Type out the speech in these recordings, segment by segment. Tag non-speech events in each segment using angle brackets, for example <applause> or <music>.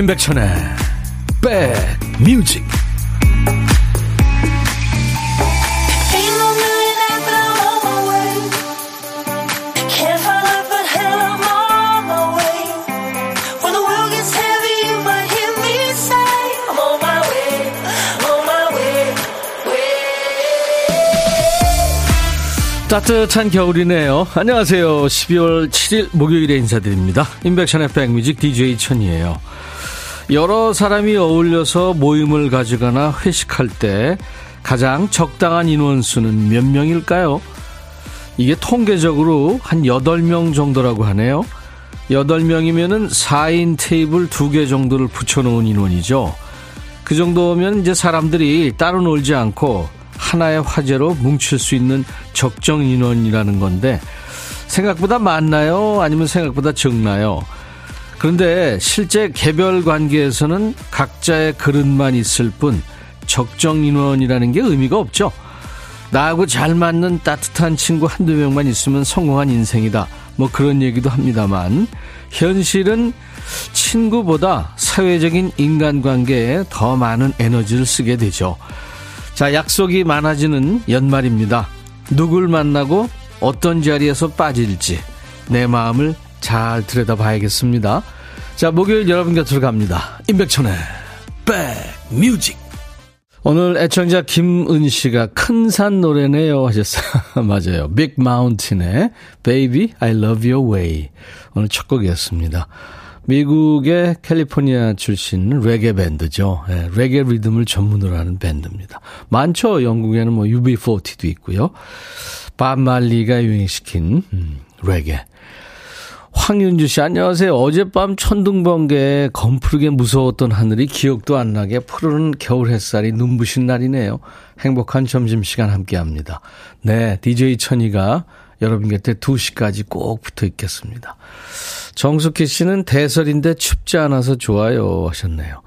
임백천의 백뮤직 따뜻한 겨울이네요. 안녕하세요. 12월 7일 목요일에 인사드립니다. 임백천의 백뮤직 DJ 천이에요. 여러 사람이 어울려서 모임을 가지거나 회식할 때 가장 적당한 인원수는 몇 명일까요? 이게 통계적으로 한 8명 정도라고 하네요. 8명이면은 4인 테이블 2개 정도를 붙여놓은 인원이죠. 그 정도면 이제 사람들이 따로 놀지 않고 하나의 화제로 뭉칠 수 있는 적정 인원이라는 건데 생각보다 많나요? 아니면 생각보다 적나요? 그런데 실제 개별 관계에서는 각자의 그릇만 있을 뿐 적정 인원이라는 게 의미가 없죠. 나하고 잘 맞는 따뜻한 친구 한두 명만 있으면 성공한 인생이다. 뭐 그런 얘기도 합니다만 현실은 친구보다 사회적인 인간관계에 더 많은 에너지를 쓰게 되죠. 자, 약속이 많아지는 연말입니다. 누굴 만나고 어떤 자리에서 빠질지 내 마음을 잘 들여다봐야겠습니다. 자, 목요일 여러분 곁으로 갑니다. 임백천의 백뮤직. 오늘 애청자 김은 씨가 큰 산 노래네요 하셨어요. <laughs> 맞아요. 빅 마운틴의 Baby I Love Your Way. 오늘 첫 곡이었습니다. 미국의 캘리포니아 출신 레게 밴드죠. 네, 레게 리듬을 전문으로 하는 밴드입니다. 많죠. 영국에는 뭐 UB40도 있고요. 밥 말리가 유행시킨 음, 레게. 황윤주 씨, 안녕하세요. 어젯밤 천둥번개에 검푸르게 무서웠던 하늘이 기억도 안 나게 푸르른 겨울 햇살이 눈부신 날이네요. 행복한 점심시간 함께 합니다. 네, DJ 천이가 여러분 곁에 2시까지 꼭 붙어 있겠습니다. 정숙희 씨는 대설인데 춥지 않아서 좋아요 하셨네요.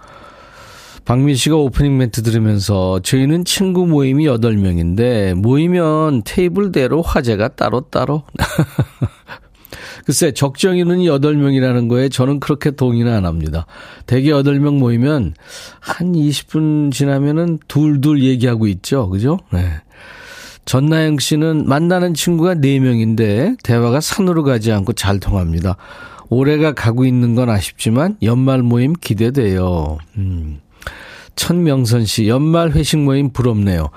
박민 씨가 오프닝 멘트 들으면서 저희는 친구 모임이 8명인데 모이면 테이블대로 화제가 따로따로. <laughs> 글쎄, 적정인은 8명이라는 거에 저는 그렇게 동의는 안 합니다. 대개 8명 모이면 한 20분 지나면은 둘둘 얘기하고 있죠. 그죠? 네. 전나영 씨는 만나는 친구가 4명인데 대화가 산으로 가지 않고 잘 통합니다. 올해가 가고 있는 건 아쉽지만 연말 모임 기대돼요. 음. 천명선 씨, 연말 회식 모임 부럽네요.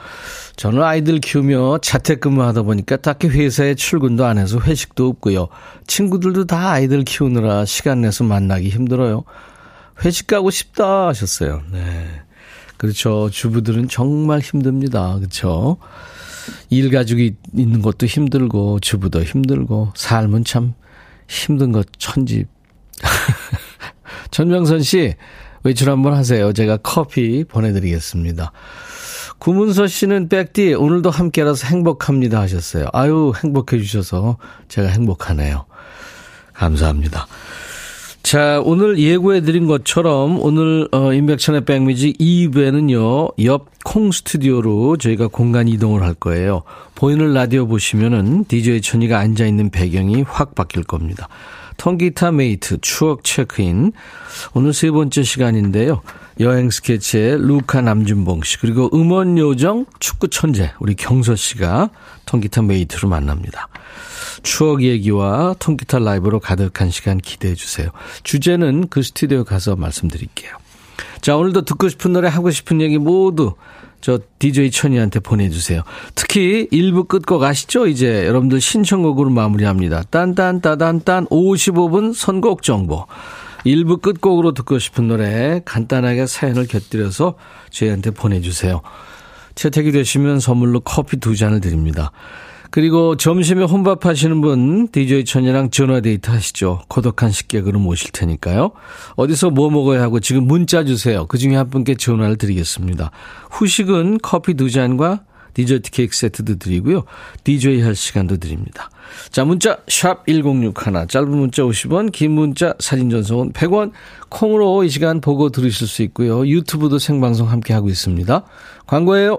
저는 아이들 키우며 자택근무 하다 보니까 딱히 회사에 출근도 안 해서 회식도 없고요. 친구들도 다 아이들 키우느라 시간 내서 만나기 힘들어요. 회식 가고 싶다 하셨어요. 네. 그렇죠. 주부들은 정말 힘듭니다. 그렇죠. 일 가지고 있는 것도 힘들고 주부도 힘들고 삶은 참 힘든 것 천집. 전명선 <laughs> 씨 외출 한번 하세요. 제가 커피 보내드리겠습니다. 구문서 씨는 백디 오늘도 함께라서 행복합니다 하셨어요. 아유 행복해 주셔서 제가 행복하네요. 감사합니다. 자, 오늘 예고해 드린 것처럼 오늘 어, 인백천의 백뮤직 2부에는요, 옆 콩 스튜디오로 저희가 공간 이동을 할 거예요. 보이는 라디오 보시면은 DJ 천이가 앉아 있는 배경이 확 바뀔 겁니다. 통기타 mate, 추억 체크인. 오늘 세 번째 시간인데요. 여행 스케치의 루카 남준봉 씨, 그리고 음원 요정 축구 천재, 우리 경서 씨가 통기타 mate로 만납니다. 추억 얘기와 통기타 라이브로 가득한 시간 기대해 주세요. 주제는 그 스튜디오 가서 말씀드릴게요. 자, 오늘도 듣고 싶은 노래 하고 싶은 얘기 모두 저 DJ 천이한테 보내주세요. 특히 1부 끝곡 아시죠? 이제 여러분들 신청곡으로 마무리합니다. 딴딴따단딴 55분 선곡 정보. 1부 끝곡으로 듣고 싶은 노래 간단하게 사연을 곁들여서 저희한테 보내주세요. 채택이 되시면 선물로 커피 두 잔을 드립니다. 그리고 점심에 혼밥 하시는 분 DJ 천이랑 전화 데이트 하시죠. 고독한 식객으로 모실 테니까요. 어디서 뭐 먹어야 하고 지금 문자 주세요. 그 중에 한 분께 전화를 드리겠습니다. 후식은 커피 두 잔과 디저트 케이크 세트도 드리고요. DJ 할 시간도 드립니다. 자, 문자 샵 1061, 짧은 문자 50원, 긴 문자 사진 전송은 100원, 콩으로 이 시간 보고 들으실 수 있고요. 유튜브도 생방송 함께 하고 있습니다. 광고예요.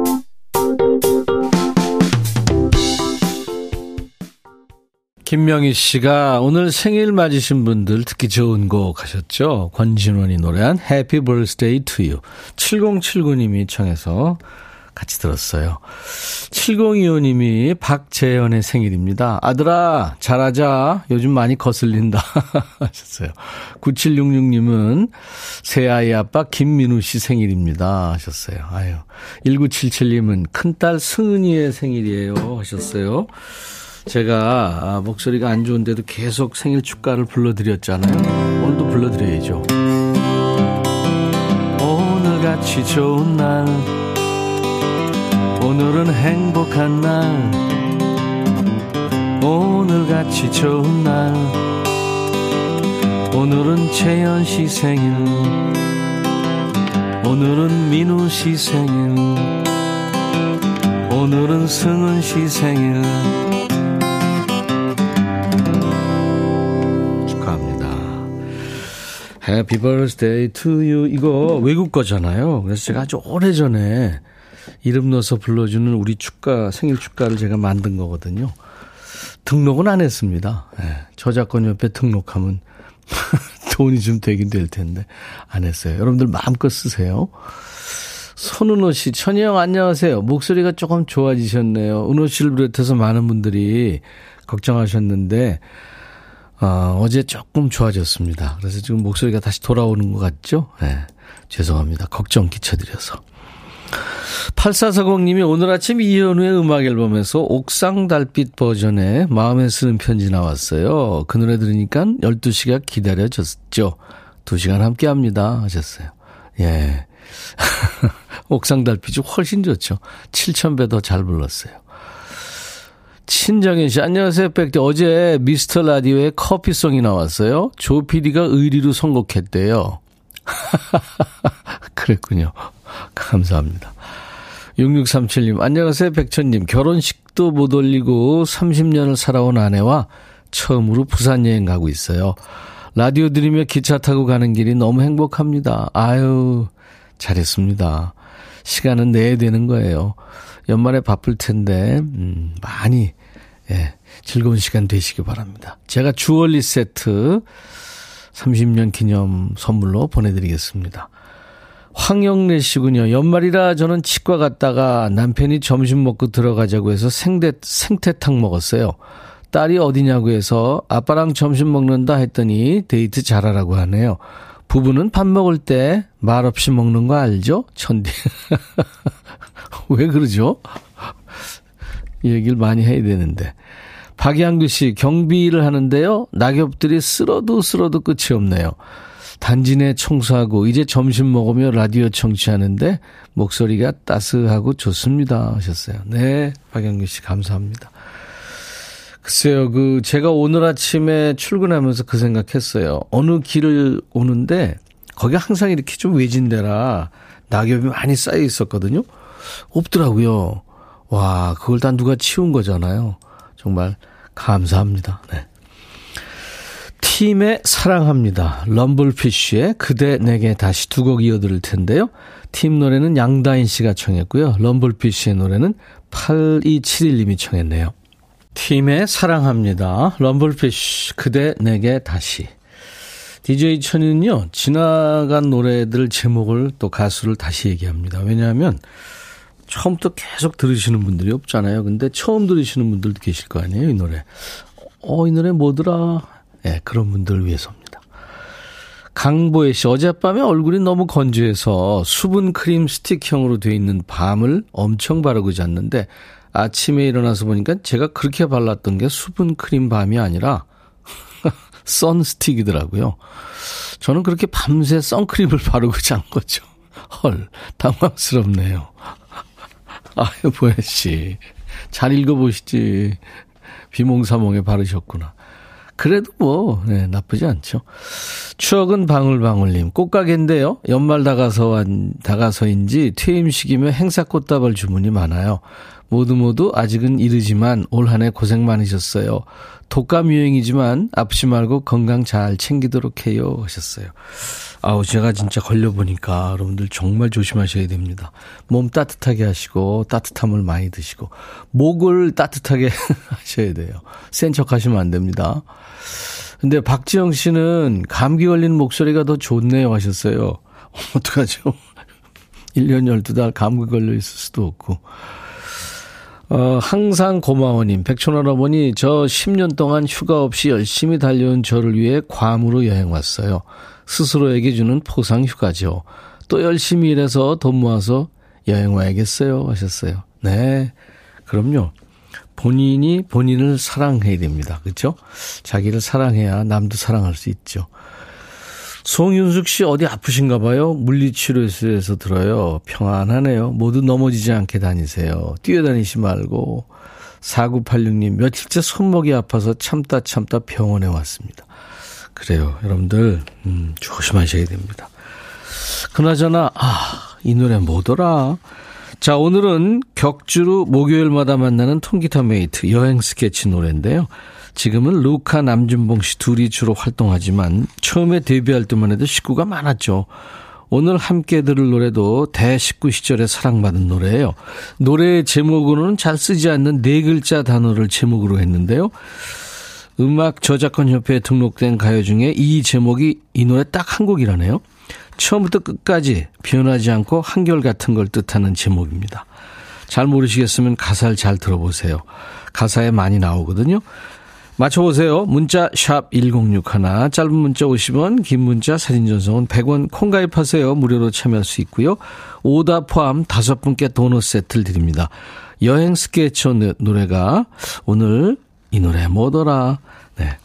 김명희 씨가 오늘 생일 맞으신 분들 듣기 좋은 곡 하셨죠? 권진원이 노래한 Happy Birthday to You. 7079님이 청해서 같이 들었어요. 7025님이 박재현의 생일입니다. 아들아, 잘하자. 요즘 많이 거슬린다. <laughs> 하셨어요. 9766님은 새아이 아빠 김민우 씨 생일입니다. 하셨어요. 아유. 1977님은 큰딸 승은이의 생일이에요. 하셨어요. 제가 아, 목소리가 안 좋은데도 계속 생일 축가를 불러드렸잖아요. 오늘도 불러드려야죠. 오늘같이 좋은 날 오늘은 행복한 날 오늘같이 좋은 날 오늘은 채연 씨 생일 오늘은 민우 씨 생일 오늘은 승은 씨 생일 Happy birthday to you 이거 외국 거잖아요. 그래서 제가 아주 오래 전에 이름 넣어서 불러주는 우리 축가, 생일 축가를 제가 만든 거거든요. 등록은 안 했습니다. 네, 저작권 옆에 등록하면 <laughs> 돈이 좀 되긴 될 텐데 안 했어요. 여러분들 마음껏 쓰세요. 손은호 씨, 천희형 안녕하세요. 목소리가 조금 좋아지셨네요. 은호 씨를 비롯해서 많은 분들이 걱정하셨는데 어, 어제 조금 좋아졌습니다. 그래서 지금 목소리가 다시 돌아오는 것 같죠? 네, 죄송합니다. 걱정 끼쳐드려서. 8440님이 오늘 아침 이현우의 음악 앨범에서 옥상 달빛 버전의 마음에 쓰는 편지 나왔어요. 그 노래 들으니까 12시가 기다려졌죠. 2시간 함께 합니다. 하셨어요. 예. <laughs> 옥상 달빛이 훨씬 좋죠. 7,000배 더 잘 불렀어요. 친정현 씨, 안녕하세요, 백대. 어제 미스터 라디오에 커피송이 나왔어요. 조 PD가 의리로 선곡했대요. <laughs> 그랬군요. 감사합니다. 6637님, 안녕하세요, 백천님. 결혼식도 못 올리고 30년을 살아온 아내와 처음으로 부산 여행 가고 있어요. 라디오 들으며 기차 타고 가는 길이 너무 행복합니다. 아유, 잘했습니다. 시간은 내야 되는 거예요. 연말에 바쁠 텐데, 음, 많이, 예, 즐거운 시간 되시기 바랍니다. 제가 주얼리 세트 30년 기념 선물로 보내드리겠습니다. 황영래 씨군요. 연말이라 저는 치과 갔다가 남편이 점심 먹고 들어가자고 해서 생대, 생태탕 먹었어요. 딸이 어디냐고 해서 아빠랑 점심 먹는다 했더니 데이트 잘하라고 하네요. 부부는 밥 먹을 때 말 없이 먹는 거 알죠? 천디. <laughs> 왜 그러죠? 이 얘기를 많이 해야 되는데. 박양규 씨, 경비를 하는데요. 낙엽들이 쓸어도 쓸어도 끝이 없네요. 단지 내 청소하고 이제 점심 먹으며 라디오 청취하는데 목소리가 따스하고 좋습니다 하셨어요. 네, 박영규 씨 감사합니다. 글쎄요, 그 제가 오늘 아침에 출근하면서 그 생각했어요. 어느 길을 오는데 거기 항상 이렇게 좀 외진데라 낙엽이 많이 쌓여 있었거든요. 없더라고요. 와, 그걸 다 누가 치운 거잖아요. 정말 감사합니다. 네. 팀의 사랑합니다. 럼블피쉬의 그대 내게 다시 두 곡 이어들을 텐데요. 팀 노래는 양다인 씨가 청했고요. 럼블피쉬의 노래는 8271님이 청했네요. 팀의 사랑합니다. 럼블피쉬 그대 내게 다시. DJ 천이는요, 지나간 노래들 제목을 또 가수를 다시 얘기합니다. 왜냐하면 처음부터 계속 들으시는 분들이 없잖아요. 근데 처음 들으시는 분들도 계실 거 아니에요, 이 노래. 어, 이 노래 뭐더라? 예, 네, 그런 분들을 위해서입니다. 강보혜 씨, 어젯밤에 얼굴이 너무 건조해서 수분 크림 스틱형으로 되어 있는 밤을 엄청 바르고 잤는데 아침에 일어나서 보니까 제가 그렇게 발랐던 게 수분 크림 밤이 아니라 <laughs> 선스틱이더라고요. 저는 그렇게 밤새 선크림을 바르고 잔 거죠. <laughs> 헐, 당황스럽네요. 아유, 보혜 씨. 잘 읽어보시지. 비몽사몽에 바르셨구나. 그래도 뭐, 네, 나쁘지 않죠. 추억은 방울방울님, 꽃가게인데요. 연말 다가서, 다가서인지 퇴임식이며 행사 꽃다발 주문이 많아요. 모두 모두 아직은 이르지만 올 한 해 고생 많으셨어요. 독감 유행이지만 아프지 말고 건강 잘 챙기도록 해요. 하셨어요. 아우, 제가 진짜 걸려보니까 여러분들 정말 조심하셔야 됩니다. 몸 따뜻하게 하시고, 따뜻함을 많이 드시고, 목을 따뜻하게 <laughs> 하셔야 돼요. 센 척 하시면 안 됩니다. 근데 박지영 씨는 감기 걸린 목소리가 더 좋네요 하셨어요. <laughs> 어떡하죠? <laughs> 1년 12달 감기 걸려 있을 수도 없고. 어, 항상 고마워님, 백촌 할아버니, 저 10년 동안 휴가 없이 열심히 달려온 저를 위해 괌으로 여행 왔어요. 스스로에게 주는 포상 휴가죠. 또 열심히 일해서 돈 모아서 여행 와야겠어요. 하셨어요. 네. 그럼요. 본인이 본인을 사랑해야 됩니다. 그렇죠? 자기를 사랑해야 남도 사랑할 수 있죠. 송윤숙 씨 어디 아프신가 봐요. 물리치료소에서 들어요. 평안하네요. 모두 넘어지지 않게 다니세요. 뛰어다니지 말고. 4986님, 며칠째 손목이 아파서 참다 참다 병원에 왔습니다. 그래요. 여러분들, 음, 조심하셔야 됩니다. 그나저나, 아, 이 노래 뭐더라? 자, 오늘은 격주로 목요일마다 만나는 통기타 mate 여행 스케치 노래인데요. 지금은 루카 남준봉 씨 둘이 주로 활동하지만 처음에 데뷔할 때만 해도 식구가 많았죠. 오늘 함께 들을 노래도 대식구 시절에 사랑받은 노래예요. 노래 제목으로는 잘 쓰지 않는 네 글자 단어를 제목으로 했는데요. 음악 저작권 협회에 등록된 가요 중에 이 제목이 이 노래 딱 한 곡이라네요. 처음부터 끝까지 변하지 않고 한결같은 걸 뜻하는 제목입니다. 잘 모르시겠으면 가사를 잘 들어보세요. 가사에 많이 나오거든요. 맞춰보세요. 문자 1061, 짧은 문자 50원, 긴 문자 사진 전송은 100원 콩 가입하세요. 무료로 참여할 수 있고요. 오다 포함 다섯 분께 도넛 세트를 드립니다. 여행 스케쳐 노래가 오늘 이 노래 뭐더라? 네.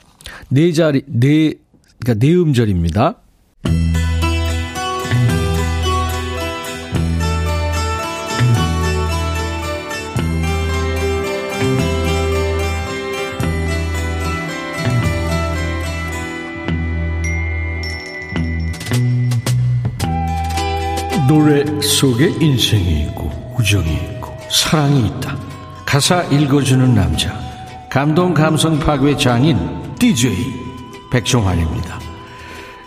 네 자리, 네, 그러니까 네 음절입니다. 노래 속에 인생이 있고 우정이 있고 사랑이 있다. 가사 읽어주는 남자 감동 감성 파괴 장인 DJ 백종환입니다.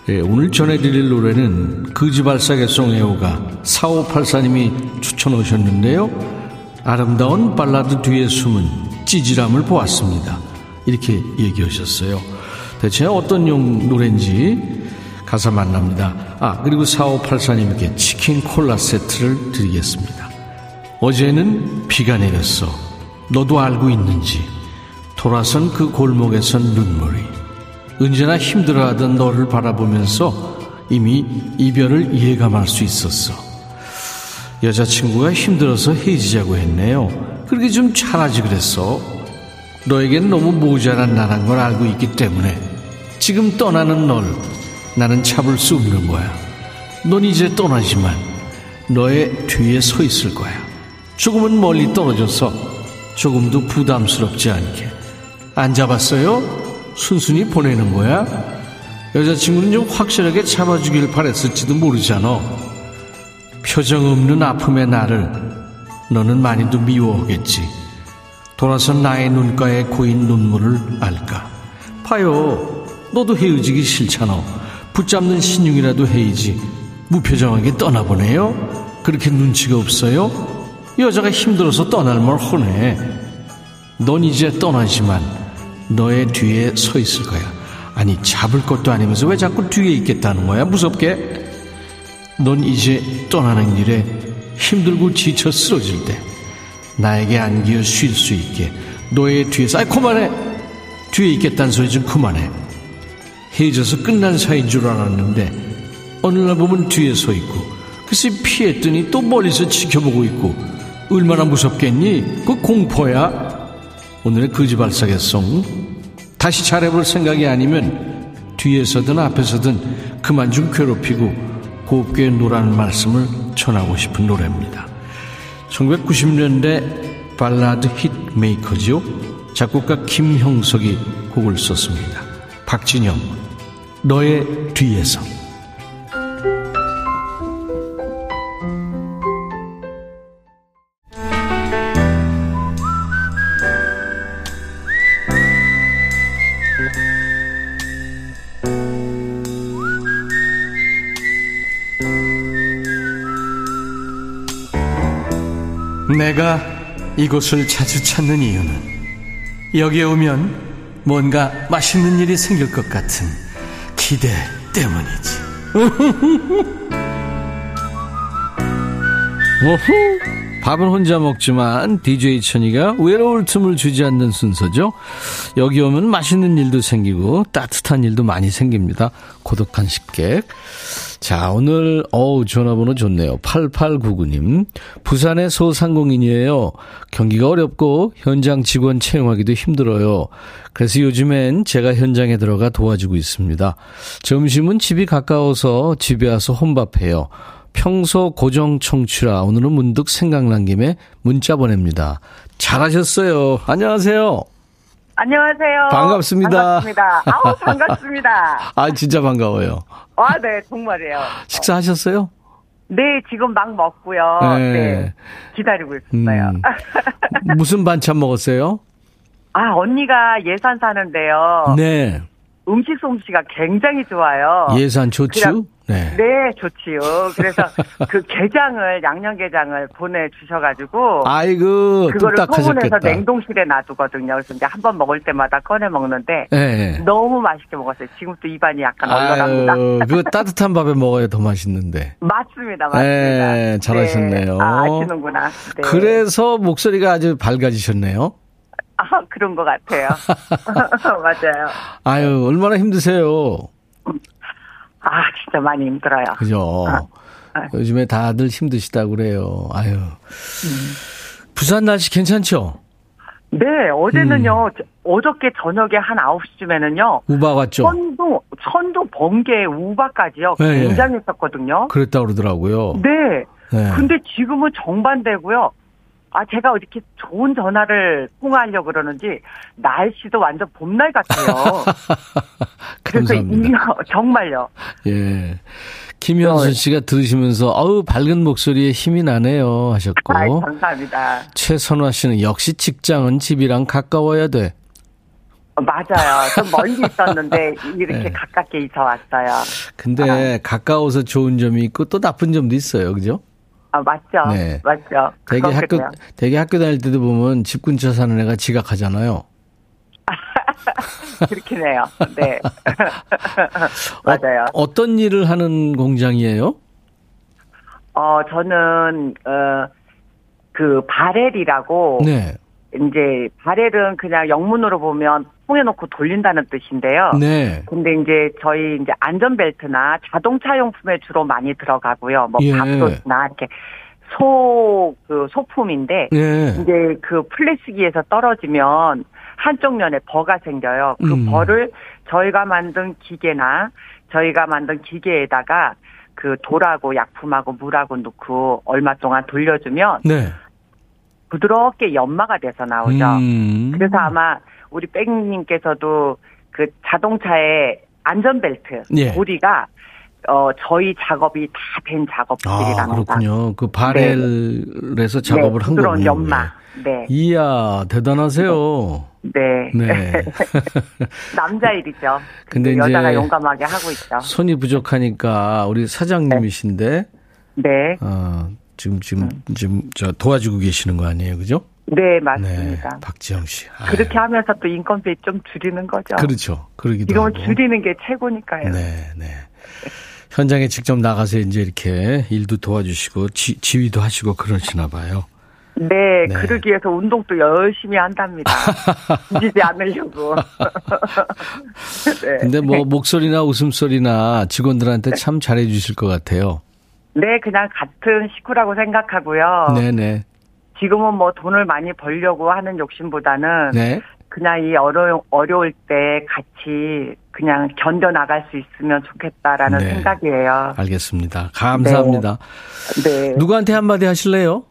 예, 오늘 전해드릴 노래는 그지발사계송 애호가 4584님이 추천해 오셨는데요. 아름다운 발라드 뒤에 숨은 찌질함을 보았습니다. 이렇게 얘기하셨어요. 대체 어떤 용 노래인지 가사 만납니다. 아, 그리고 4584님께 치킨 콜라 세트를 드리겠습니다. 어제는 비가 내렸어. 너도 알고 있는지. 돌아선 그 골목에선 눈물이. 언제나 힘들어하던 너를 바라보면서 이미 이별을 예감할 수 있었어. 여자친구가 힘들어서 헤어지자고 했네요. 그렇게 좀 잘하지 그랬어. 너에겐 너무 모자란 나란 걸 알고 있기 때문에 지금 떠나는 널 나는 잡을 수 없는 거야. 넌 이제 떠나지만 너의 뒤에 서 있을 거야. 조금은 멀리 떨어져서 조금도 부담스럽지 않게. 안 잡았어요? 순순히 보내는 거야? 여자친구는 좀 확실하게 잡아주길 바랬을지도 모르잖아. 표정 없는 아픔의 나를 너는 많이도 미워하겠지. 돌아서 나의 눈가에 고인 눈물을 알까? 봐요. 너도 헤어지기 싫잖아. 붙잡는 신용이라도 해야지. 무표정하게 떠나보네요. 그렇게 눈치가 없어요? 여자가 힘들어서 떠날 말 허네. 넌 이제 떠나지만 너의 뒤에 서 있을 거야. 아니 잡을 것도 아니면서 왜 자꾸 뒤에 있겠다는 거야? 무섭게? 넌 이제 떠나는 길에 힘들고 지쳐 쓰러질 때 나에게 안기어 쉴 수 있게 너의 뒤에서 아이 그만해 뒤에 있겠다는 소리 좀 그만해 헤어져서 끝난 사이인 줄 알았는데 어느 날 보면 뒤에 서 있고 글쎄 피했더니 또 멀리서 지켜보고 있고 얼마나 무섭겠니? 그 공포야. 오늘의 거지발사겠송 다시 잘해볼 생각이 아니면 뒤에서든 앞에서든 그만 좀 괴롭히고 곱게 노라는 말씀을 전하고 싶은 노래입니다. 1990년대 발라드 히트 메이커지요. 작곡가 김형석이 곡을 썼습니다. 박진영, 너의 뒤에서. 내가 이곳을 자주 찾는 이유는 여기에 오면 뭔가 맛있는 일이 생길 것 같은 기대 때문이지. <laughs> 밥은 혼자 먹지만 DJ 천이가 외로울 틈을 주지 않는 순서죠. 여기 오면 맛있는 일도 생기고 따뜻한 일도 많이 생깁니다. 고독한 식객. 자, 오늘, 어우, 전화번호 좋네요. 8899님. 부산의 소상공인이에요. 경기가 어렵고 현장 직원 채용하기도 힘들어요. 그래서 요즘엔 제가 현장에 들어가 도와주고 있습니다. 점심은 집이 가까워서 집에 와서 혼밥해요. 평소 고정 청취라 오늘은 문득 생각난 김에 문자 보냅니다. 잘하셨어요. 안녕하세요. 안녕하세요. 반갑습니다. 반갑습니다. 아우, <laughs> 반갑습니다. 아, 진짜 반가워요. 아, 네, 정말이에요. 식사하셨어요? 네, 지금 막 먹고요. 네. 네. 기다리고 있었어요. 음. <laughs> 무슨 반찬 먹었어요? 아, 언니가 예산 사는데요. 네. 음식 솜씨가 굉장히 좋아요. 예산 좋죠? 네. 네, 좋지요. 그래서 <laughs> 그 게장을, 양념 게장을 보내 주셔 가지고. 아이고, 그거를 소분해서. 냉동실에 놔두거든요. 그래서 이제 한 번 먹을 때마다 꺼내 먹는데. 네. 너무 맛있게 먹었어요. 지금 또 입안이 약간 얼얼합니다. 그 따뜻한 밥에 먹어야 더 맛있는데. <laughs> 맞습니다, 맞습니다. 네, 잘하셨네요. 네. 아, 아시는구나. 네. 그래서 목소리가 아주 밝아지셨네요. 아, 그런 것 같아요. <laughs> 맞아요. 아유, 얼마나 힘드세요. 아, 진짜 많이 힘들어요. 그죠? 아. 요즘에 다들 힘드시다고 그래요. 아유. 부산 날씨 괜찮죠? 네, 어제는요, 음. 저- 어저께 저녁에 한 9시쯤에는요, 우박 왔죠? 천둥, 천둥, 번개, 우박까지요, 네, 굉장했었거든요. 그랬다고 그러더라고요. 네. 네. 근데 지금은 정반대고요. 아, 제가 이렇게 좋은 전화를 통화하려고 그러는지, 날씨도 완전 봄날 같아요. <laughs> 그래서 감사합니다. 이, 정말요. 예. 김현순 네. 씨가 들으시면서, 어우, 밝은 목소리에 힘이 나네요. 하셨고. 아이, 감사합니다. 최선화 씨는 역시 직장은 집이랑 가까워야 돼. 어, 맞아요. 좀 멀리 <laughs> 있었는데 이렇게 네. 가깝게 이사 왔어요. 근데 가까워서 좋은 점이 있고 또 나쁜 점도 있어요. 그죠? 아 맞죠. 네. 맞죠. 되게 그건 학교. 되게 학교 다닐 때도 보면 집 근처 사는 애가 지각하잖아요. <laughs> 그렇긴 해요. 네. <laughs> 맞아요. 어, 떤 일을 하는 공장이에요? 어 저는 어 그 바렐이라고 네. 이제 바렐은 그냥 영문으로 보면 통에 놓고 돌린다는 뜻인데요. 네. 근데 이제 저희 이제 안전벨트나 자동차 용품에 주로 많이 들어가고요. 뭐 예. 밥솥이나 이렇게 소, 그 소품인데 네. 이제 그 플래스기에서 떨어지면 한쪽 면에 버가 생겨요. 그 음. 버를 저희가 만든 기계나 저희가 만든 기계에다가 그 돌하고 약품하고 물하고 넣고 얼마 동안 돌려주면 네. 부드럽게 연마가 돼서 나오죠. 음. 그래서 아마 우리 백님께서도 그 자동차의 안전벨트 예. 고리가 어 저희 작업이 다된 아, 작업들이랍니다. 그렇군요. 그 바렐에서 작업을 네, 한 거군요. 연마. 네. 이야, 대단하세요. 네. 네. <laughs> 남자 일이죠. 근데 근데 여자가 용감하게 하고 있죠. 손이 부족하니까 우리 사장님이신데, 네. 어, 지금, 지금, 지금 저 도와주고 계시는 거 아니에요. 그죠? 네, 네. 맞습니다. 박지영 씨. 아유, 그렇게 하면서 또 인건비 좀 줄이는 거죠. 그렇죠. 그러기도 지금은 하고. 줄이는 게 최고니까요. 네, 네. 현장에 직접 나가서 이제 이렇게 일도 도와주시고 지, 지휘도 하시고 그러시나 봐요. 네, 네. 그러기 위해서 운동도 열심히 한답니다. <laughs> 지지 않으려고. 네. <laughs> 근데 뭐 목소리나 웃음소리나 직원들한테 참 잘해 주실 것 같아요. 네, 그냥 같은 식구라고 생각하고요. 네네. 지금은 뭐 돈을 많이 벌려고 하는 욕심보다는 네. 그냥 이 어려, 어려울 때 같이 그냥 견뎌 나갈 수 있으면 좋겠다라는 네. 생각이에요. 알겠습니다. 감사합니다. 네. 누구한테 한마디 하실래요?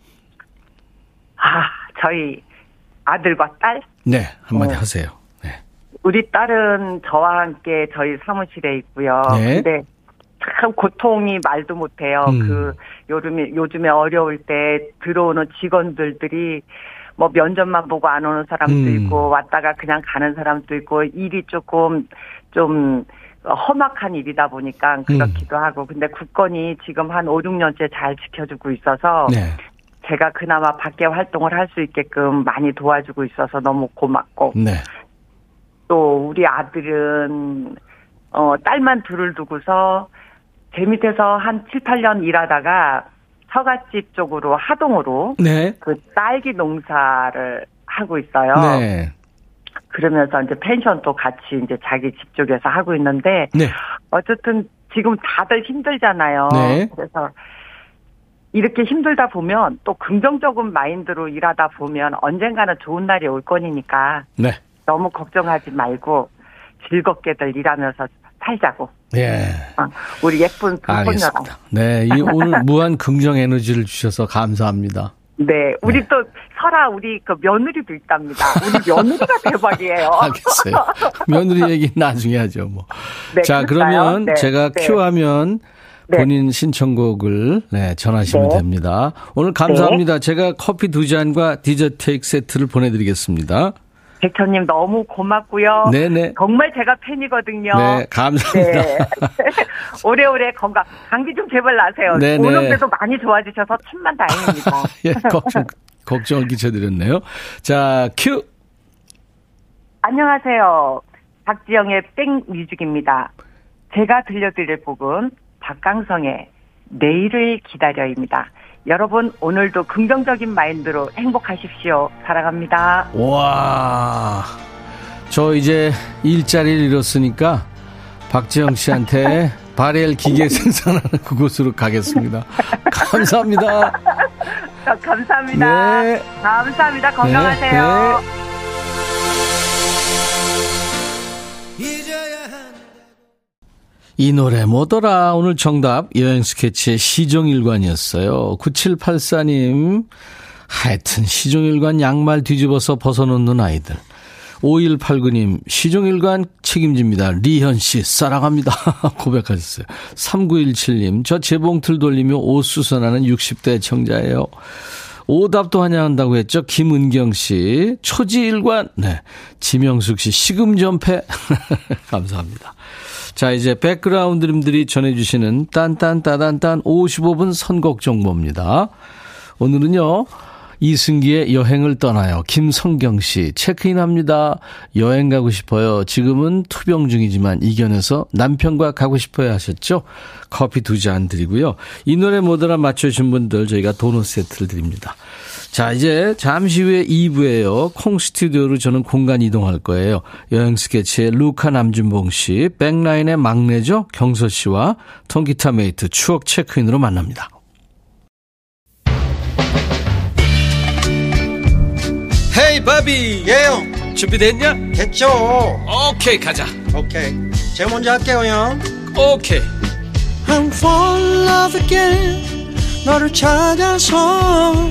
아, 저희 아들과 딸 네, 한마디 어. 하세요. 네. 우리 딸은 저와 함께 저희 사무실에 있고요. 네. 근데 참 고통이 말도 못해요. 음. 그 요즘에 요즘에 어려울 때 들어오는 직원들들이 뭐 면접만 보고 안 오는 사람도 음. 있고 왔다가 그냥 가는 사람도 있고 일이 조금 좀 험악한 일이다 보니까 그렇기도 음. 하고 근데 국건이 지금 한 5, 6년째 잘 지켜주고 있어서 네. 제가 그나마 밖에 활동을 할 수 있게끔 많이 도와주고 있어서 너무 고맙고 네. 또 우리 아들은 어 딸만 둘을 두고서 제 밑에서 한 7, 8년 일하다가 처갓집 쪽으로 하동으로 네. 그 딸기 농사를 하고 있어요. 네. 그러면서 이제 펜션도 같이 이제 자기 집 쪽에서 하고 있는데 네. 어쨌든 지금 다들 힘들잖아요. 네. 그래서 이렇게 힘들다 보면 또 긍정적인 마인드로 일하다 보면 언젠가는 좋은 날이 올 거니까 네. 너무 걱정하지 말고 즐겁게들 일하면서 살자고. 예. 어, 우리 예쁜 두 손녀랑. 알겠습니다. 네. 이 오늘 무한 긍정 에너지를 주셔서 감사합니다. 네, 우리 또 설아 우리 그 며느리도 있답니다. 우리 며느리가 <laughs> 대박이에요. 알겠어요. 며느리 얘기 나중에 하죠, 뭐. <laughs> 네, 자, 그럴까요? 그러면 네, 제가 네. 큐하면 네. 본인 신청곡을 네, 전하시면 네. 됩니다. 오늘 감사합니다. 제가 커피 두 잔과 디저트 케이크 세트를 보내드리겠습니다. 백천님 너무 고맙고요. 네네. 정말 제가 팬이거든요. 네, 감사합니다. 네. <laughs> 오래오래 건강, 감기 좀 제발 나세요. 네네. 오는 데도 많이 좋아지셔서 천만 다행입니다. <laughs> 예, 걱정, 걱정을 끼쳐드렸네요. 자, 큐! 안녕하세요. 박지영의 백뮤직입니다. 제가 들려드릴 곡은 박강성의 내일을 기다려입니다. 여러분 오늘도 긍정적인 마인드로 행복하십시오. 사랑합니다. 와, 저 이제 일자리를 잃었으니까 박지영 씨한테 <laughs> 바렐 기계 생산하는 그곳으로 가겠습니다. 감사합니다. 자, <laughs> 감사합니다. 네. 감사합니다. 건강하세요. 네, 이 노래 뭐더라? 오늘 정답 여행 스케치의 시종일관이었어요. 9784님 하여튼 시종일관 양말 뒤집어서 벗어놓는 아이들. 5189님 시종일관 책임집니다. 리현 씨 사랑합니다. <laughs> 고백하셨어요. 3917님 저 재봉틀 돌리며 옷 수선하는 60대 청자예요. 오답도 환영한다고 했죠. 김은경 씨, 초지일관, 네. 지명숙 씨, 시금전패. <laughs> 감사합니다. 자, 이제 백그라운드님들이 전해주시는 딴딴따단딴 55분 선곡 정보입니다. 오늘은요, 이승기의 여행을 떠나요. 김성경 씨, 체크인 합니다. 여행 가고 싶어요. 지금은 투병 중이지만 이겨내서 남편과 가고 싶어요 하셨죠? 커피 두 잔 드리고요. 이 노래 뭐더라 맞춰주신 분들 저희가 도넛 세트를 드립니다. 자, 이제 잠시 후에 2부에요. 콩 스튜디오로 저는 공간 이동할 거예요. 여행 스케치의 루카 남준봉 씨, 백라인의 막내죠? 경서 씨와 통기타 메이트 추억 체크인으로 만납니다. 헤이 바비 예영 준비됐냐? 됐죠 오케이 가자 오케이 제가 먼저 할게요 형 오케이 I'm fall in love again 너를 찾아서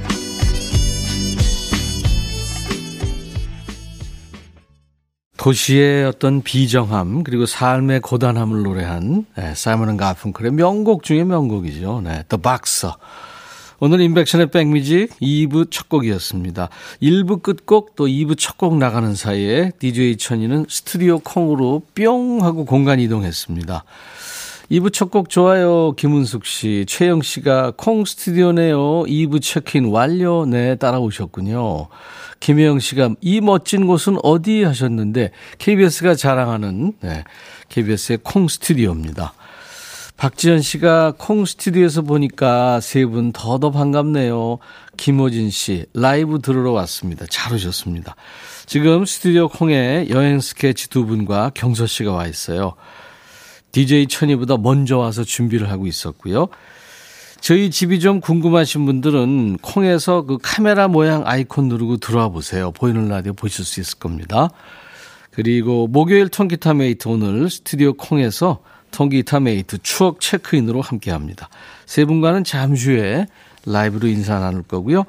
도시의 어떤 비정함 그리고 삶의 고단함을 노래한 네, 사이먼 가fun클의 명곡 중에 명곡이죠. 네, The Boxer. 오늘 인백션의 백뮤직 2부 첫 곡이었습니다. 1부 끝곡 또 2부 첫 곡 나가는 사이에 DJ 천이는 스튜디오 콩으로 뿅 하고 공간 이동했습니다. 2부 첫 곡 좋아요. 김은숙 씨, 최영 씨가 콩 스튜디오네요. 2부 체크인 완료. 네, 따라오셨군요. 김혜영 씨가 이 멋진 곳은 어디 하셨는데 KBS가 자랑하는 네, KBS의 콩 스튜디오입니다. 박지현 씨가 콩 스튜디오에서 보니까 세 분 더더 반갑네요. 김호진 씨, 라이브 들으러 왔습니다. 잘 오셨습니다. 지금 스튜디오 콩에 여행 스케치 두 분과 경서 씨가 와 있어요. DJ 천이보다 먼저 와서 준비를 하고 있었고요. 저희 집이 좀 궁금하신 분들은 콩에서 그 카메라 모양 아이콘 누르고 들어와 보세요. 보이는 라디오 보실 수 있을 겁니다. 그리고 목요일 통기타 메이트 오늘 스튜디오 콩에서 통기타 메이트 추억 체크인으로 함께 합니다. 세 분과는 잠시 후에 라이브로 인사 나눌 거고요.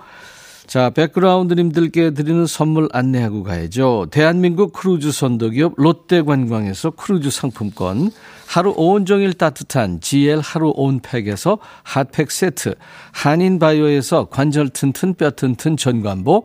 자, 백그라운드님들께 드리는 선물 안내하고 가야죠. 대한민국 크루즈 선도기업 롯데관광에서 크루즈 상품권, 하루 온종일 따뜻한 GL 하루 온팩에서 핫팩 세트, 한인바이오에서 관절 튼튼 뼈 튼튼 전관보,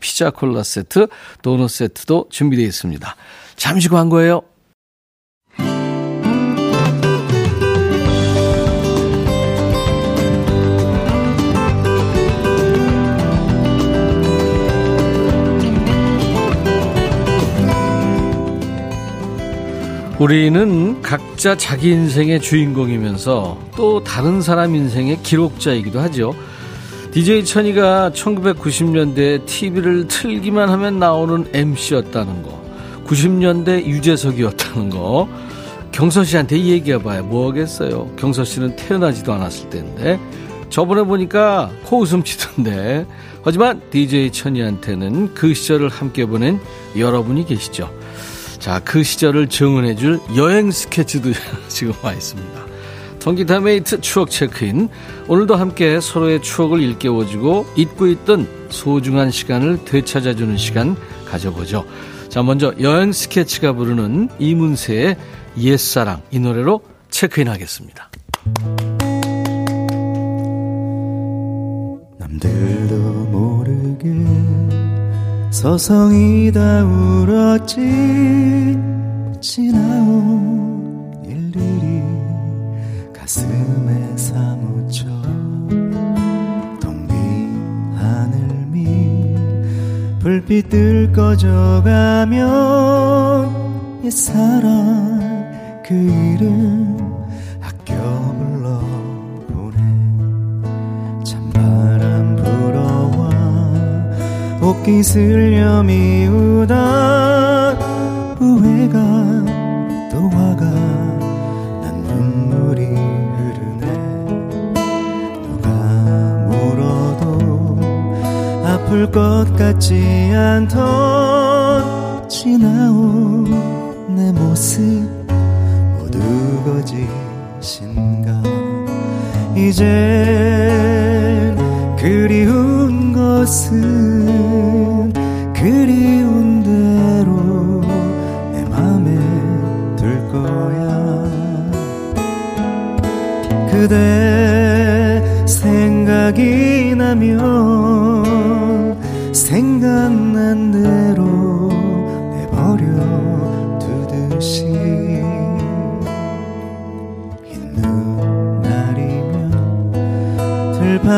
피자 콜라 세트, 도넛 세트도 준비되어 있습니다. 잠시 광고예요. 우리는 각자 자기 인생의 주인공이면서 또 다른 사람 인생의 기록자이기도 하죠. DJ 천이가 1990년대 TV를 틀기만 하면 나오는 MC였다는 거, 90년대 유재석이었다는 거, 경서 씨한테 얘기해봐요. 뭐하겠어요. 경서 씨는 태어나지도 않았을 때인데. 저번에 보니까 코웃음 치던데. 하지만 DJ 천이한테는 그 시절을 함께 보낸 여러분이 계시죠. 자, 그 시절을 증언해줄 여행 스케치도 <laughs> 지금 와 있습니다. 통기타 메이트 추억 체크인. 오늘도 함께 서로의 추억을 일깨워주고 잊고 있던 소중한 시간을 되찾아주는 시간 가져보죠. 자, 먼저 여행 스케치가 부르는 이문세의 옛사랑 이 노래로 체크인 하겠습니다. 남들도 모르게 서성이 다 울었지 지나온 가슴에 사무쳐 텅빈 하늘 밑 불빛들 꺼져가면 옛사랑 그 이름 아껴 불러보내. 찬바람 불어와 옷깃 슬려 미우다 후회가 아플 것 같지 않던 지나온 내 모습 모두 거짓인가? 이제 그리운 것은 그리운 대로 내 맘에 들 거야. 그대 생각이 나면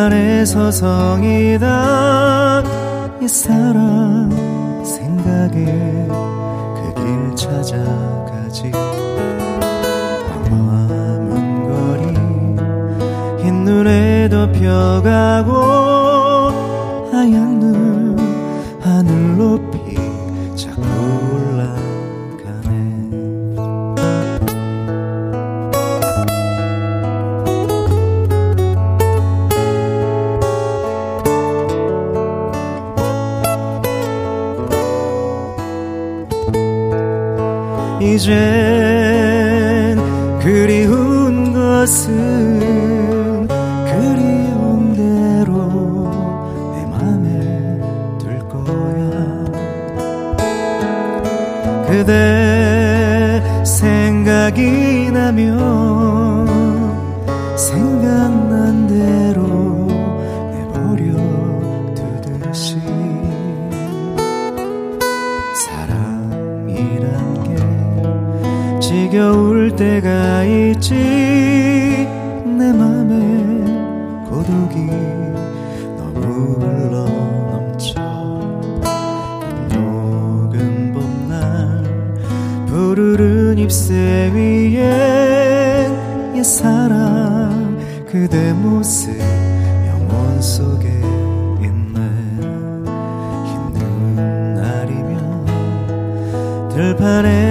들판에 서 성이다. 이 사람 생각에 그 길 찾아가지. 광화문 거리. 흰 눈에 덮여가고 하얀 이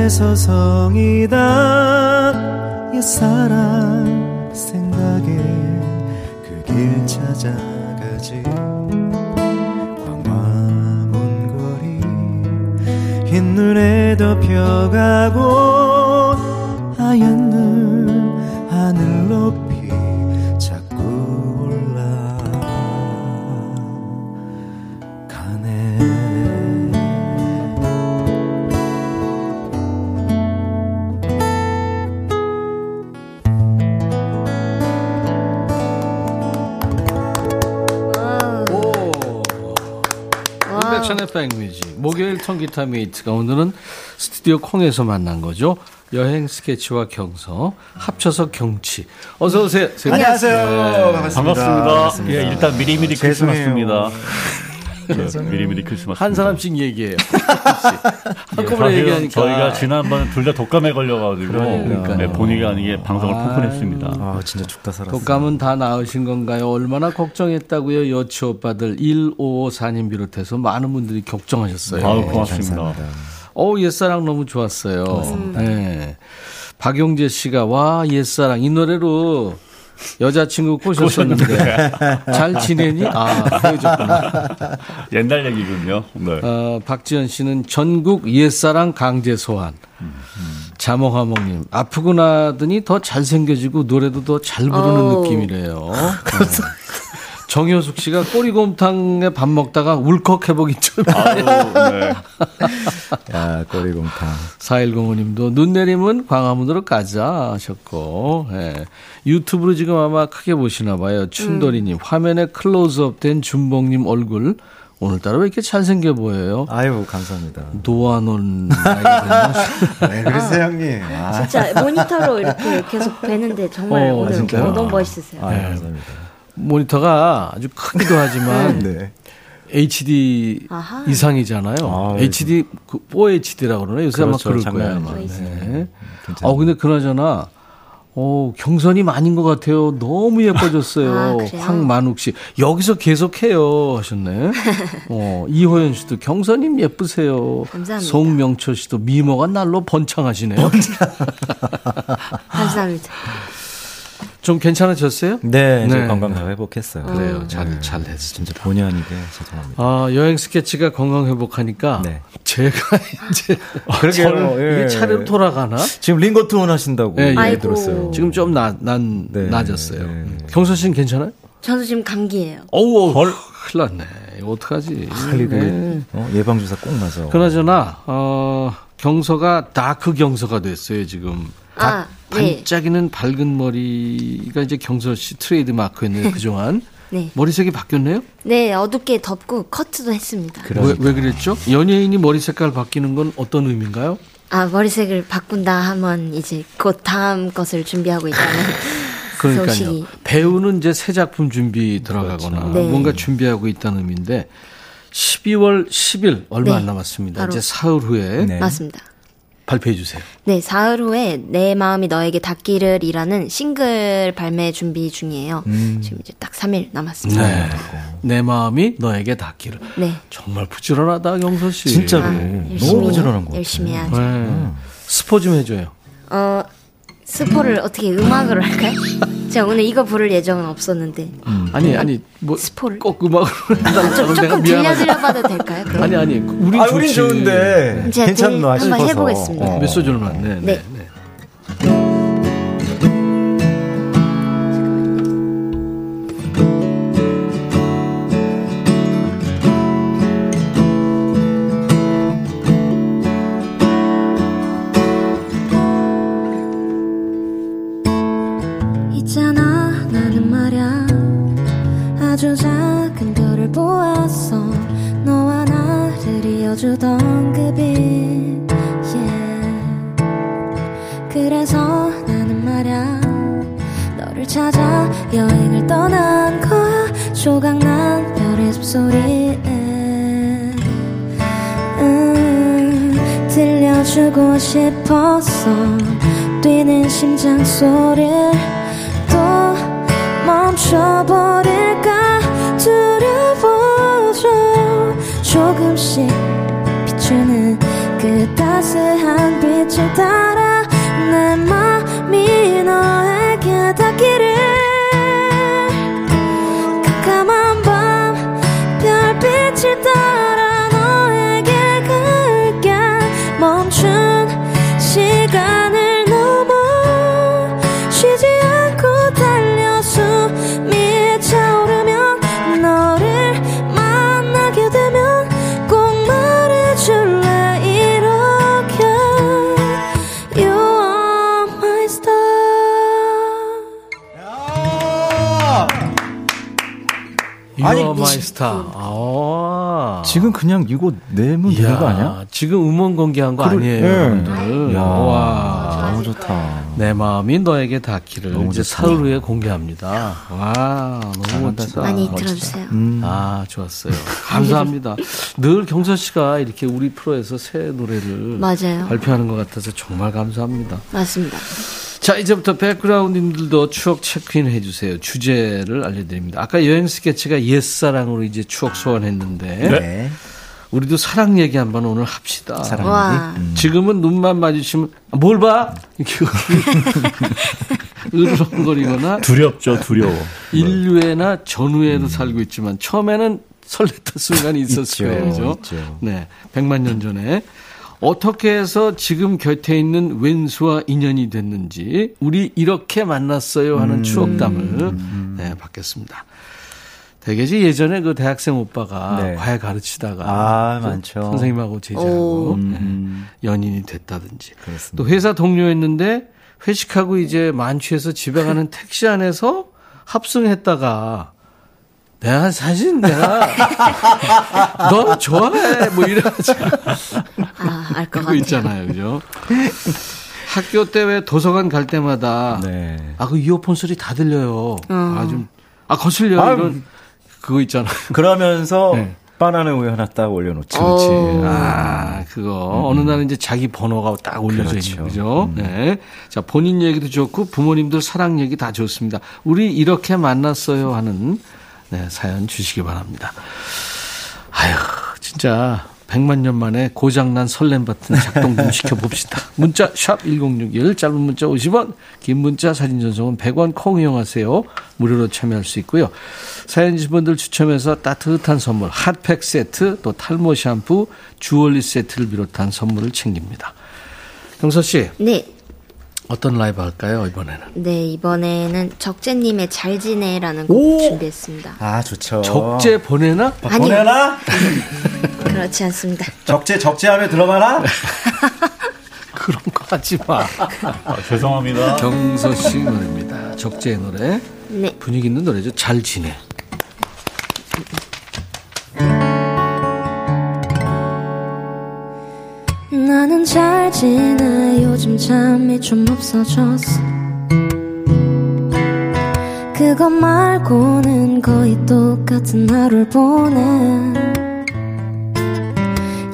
들판에 서성이다. 옛사랑 생각에 그 길 찾아가지. 광화문 거리 흰 눈에 덮여가고 하얀 통기타 메이트가 오늘은 스튜디오 콩에서 만난 거죠. 여행 스케치와 경서 합쳐서 경치. 어서 오세요. 네. 안녕하세요. 반갑습니다. 반갑습니다. 예, 일단 미리미리 죄송해요. 크리스마스입니다. 네, 미리미리 크리스마스. 한 사람씩 얘기해요. <laughs> 한꺼번에 사실 얘기하니까. 저희가 지난번에 둘다 독감에 걸려가지고. 네, 본의 아니게 방송을 아. 포문했습니다. 아, 진짜 죽다 살았어. 독감은 다 나으신 건가요? 얼마나 걱정했다고요? 여치 오빠들 1554님 비롯해서 많은 분들이 걱정하셨어요. 아유, 고맙습니다. 어 옛사랑 너무 좋았어요. 네. 박용재 씨가 와 옛사랑 이 노래로 여자친구 꼬셨었는데 잘 지내니? 아 헤어졌구나. 옛날 얘기군요. 네. 어, 박지현 씨는 전국 옛사랑 강제 소환. 자몽하몽님 아프고 나더니 더 잘생겨지고 노래도 더 잘 부르는 어우. 느낌이래요. 네. 정효숙 씨가 꼬리곰탕에 밥 먹다가 울컥 회복이 좀. 아유, 네. 야, 꼬리곰탕. 4105님도 눈 내리면 광화문으로 가자 하셨고 예. 유튜브로 지금 아마 크게 보시나 봐요. 춘돌이님 화면에 클로즈업 된 준봉님 얼굴 오늘따라 왜 이렇게 잘생겨 보여요? 아유, 감사합니다. 노안온? 왜 <laughs> 그러세요, 형님? 아, 진짜 모니터로 이렇게 계속 뵈는데 정말 어, 오늘 진짜요? 너무 멋있으세요. 아, 감사합니다. 모니터가 아주 크기도 <laughs> 하지만 네. HD 아하. 이상이잖아요. 아, HD 그 4HD라고 그러나 요새 아마 그렇죠, 그럴 장난 거예요. 아마. 네. 어 근데 그나저나 어 경선이 많은 것 같아요. 너무 예뻐졌어요. <laughs> 아? 황만욱 씨 여기서 계속해요 하셨네. <laughs> 어 이호연 씨도 경선님 예쁘세요. 감사합니다. 송명철 씨도 미모가 날로 번창하시네요. 감사합니다. 좀 괜찮아졌어요? 네, 이제 네. 건강 다 회복했어요. 그래요. 잘 네. 잘했습니다. 진짜 본의 아니게 죄송합니다. 아, 여행 스케치가 건강 회복하니까 네. 제가 <laughs> 이제 그러게요. 설- 예. 이게 차례로 돌아가나? 지금 링거 투혼 하신다고 예, 예. 들었어요. 지금 좀 나, 난, 네, 나았어요. 네. 경서 씨는 괜찮아요? 저도 지금 감기예요. 어우, 헐. 큰일 났네. 이거 어떡하지? 그 네. 어, 예방주사 꼭 맞아. 그나저나, 어, 경서가 다크 경서가 됐어요, 지금. 아, 네. 반짝이는 밝은 머리가 이제 경서 씨 트레이드 마크였네요, <laughs> 그동안. 네. 머리색이 바뀌었네요? 네, 어둡게 덮고 커트도 했습니다. 왜, 왜 그랬죠? 연예인이 머리 색깔 바뀌는 건 어떤 의미인가요? 아, 머리색을 바꾼다 하면 이제 곧 다음 것을 준비하고 있다는 <laughs> 그러니까요. 소식이 배우는 이제 새 작품 준비 들어가거나 네. 뭔가 준비하고 있다는 의미인데 12월 10일 얼마 네. 안 남았습니다. 바로. 이제 사흘 후에 네. 맞습니다. 발표해 주세요. 네, 사흘 후에 내 마음이 너에게 닿기를이라는 싱글 발매 준비 중이에요. 지금 이제 딱 3일 남았습니다. 네. 내 마음이 너에게 닿기를. 네. 정말 부지런하다 경서 씨. 진짜로 아, 너무 부지런한 것 같아요. 열심히 해야죠. 네. 스포 좀 해줘요. 어, 스포를 어떻게 음악으로 할까요? <laughs> 제가 오늘 이거 부를 예정은 없었는데 아니 아니 뭐 스포를 꼭 음악으로 좀, 내가 조금. 들려드려봐도 될까요? 그럼? 아니 아니 우리 아, 좋지. 우린 좋은데 제가 괜찮나 한번 싶어서. 해보겠습니다. 어. 몇 소절만. 네. 네. 네. 네. 아주 작은 별을 보았어. 너와 나를 이어주던 그빛 yeah. 그래서 나는 말야 너를 찾아 여행을 떠난 거야. 조각난 별의 숨소리에. 음, 들려주고 싶었어. 뛰는 심장 소리를 또 멈춰버릴까 두려워져 조금씩 비추는 그 따스한 빛을 따라 내 맘이 너에게 닿기를 My star. 아. 지금 그냥 이거 내면 되는 거 아니야? 이야, 지금 음원 공개한 거 그러- 아니에요, 예. 여러분들. 야, 와. 너무 좋다. 내 마음이 너에게 닿기를 이제 좋다. 사흘 후에 공개합니다. 와, 너무 멋지다. 많이 멋지다. 들어주세요. 음. 아, 좋았어요. 감사합니다. 늘 경서 씨가 이렇게 우리 프로에서 새 노래를 맞아요. 발표하는 것 같아서 정말 감사합니다. 맞습니다. 자, 이제부터 백그라운드님들도 추억 체크인 해주세요. 주제를 알려드립니다. 아까 여행 스케치가 옛사랑으로 이제 추억 소환했는데, 네. 우리도 사랑 얘기 한번 오늘 합시다. 사랑 와. 얘기. 음. 지금은 눈만 마주치면, 아, 뭘 봐? 이렇게 <laughs> 으르렁거리거나, 두렵죠, 두려워. 인류애나 전후에도 살고 있지만, 처음에는 설렜던 순간이 있었을 거예요. 있죠, 그죠? 네. 100만 년 전에. 어떻게 해서 지금 곁에 있는 왼수와 인연이 됐는지, 우리 이렇게 만났어요 음. 하는 추억담을, 네, 받겠습니다. 되게지 예전에 그 대학생 오빠가 네. 과외 가르치다가 아, 그 많죠. 선생님하고 제자하고 오. 네, 음. 연인이 됐다든지 그렇습니다. 또 회사 동료였는데 회식하고 이제 만취해서 집에 가는 택시 안에서 합승했다가 내가 사실 내가 <laughs> 너 좋아해 뭐 이래가지고 아, 알것 그거 같아요. 있잖아요, 그죠? 학교 때 왜 도서관 갈 때마다 네. 아그 이어폰 소리 다 들려요. 어. 아좀 아 거슬려 아, 이런 그거 있잖아요. 그러면서 네. 바나나 우유 하나 딱 올려놓죠. 어. 그렇지. 아, 그거. 어느 날은 이제 자기 번호가 딱 올려져 그렇죠. 있는 거죠. 네. 자, 본인 얘기도 좋고 부모님들 사랑 얘기 다 좋습니다. 우리 이렇게 만났어요 하는 네, 사연 주시기 바랍니다. 아휴, 진짜 100만 년 만에 고장난 설렘 버튼 작동 좀 시켜봅시다. <laughs> 문자 샵 1061, 짧은 문자 50원, 긴 문자 사진 전송은 100원 콩 이용하세요. 무료로 참여할 수 있고요. 사연 주신 분들 추첨해서 따뜻한 선물, 핫팩 세트, 또 탈모 샴푸, 주얼리 세트를 비롯한 선물을 챙깁니다. 경서 씨, 네. 어떤 라이브 할까요, 이번에는? 네, 이번에는 적재님의 잘 지내라는 곡 준비했습니다. 아, 좋죠. 적재 보내나? 아니요. 보내나? <laughs> 그렇지 않습니다. 적재, 적재하면 들어가나? <laughs> 그런 거 하지 마. 아, 죄송합니다. 경서 씨 노래입니다. 적재의 노래. 네. 분위기 있는 노래죠. 잘 지내. 나는 잘 지내. 요즘 잠이 좀 없어졌어. 그것 말고는 거의 똑같은 하루를 보내.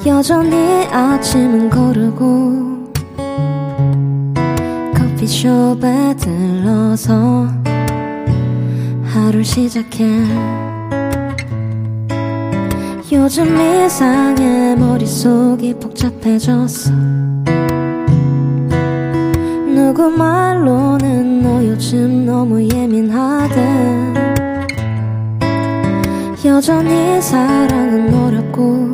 여전히 아침은 거르고 커피숍에 들러서 하루를 시작해 요즘 이상해 머릿속이 복잡해졌어. 누구 말로는 너 요즘 너무 예민하대. 여전히 사랑은 어렵고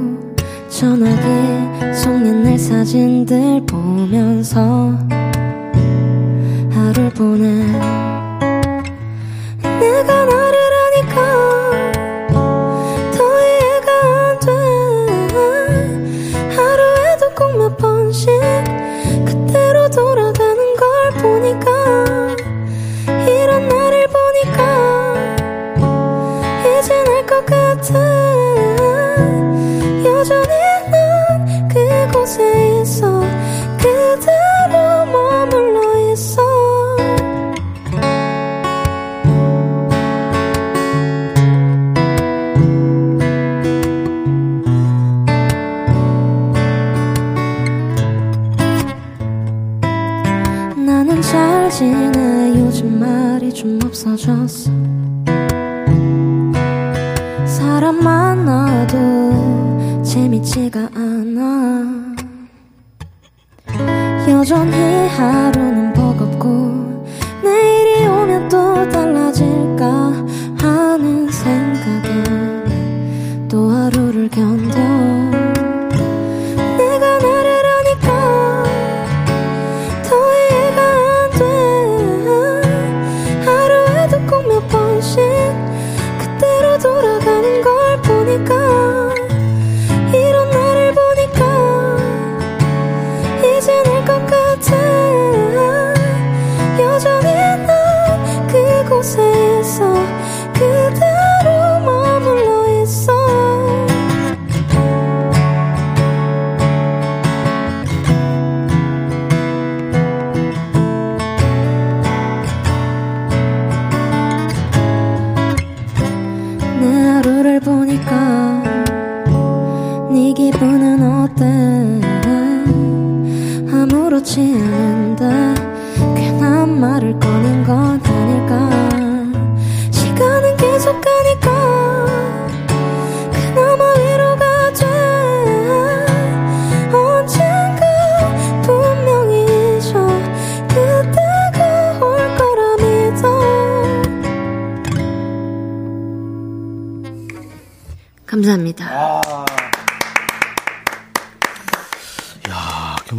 전화기 속낸 내 사진들 보면서 하루를 보내. 내가 너 재밌지가 않아. 여전히 하루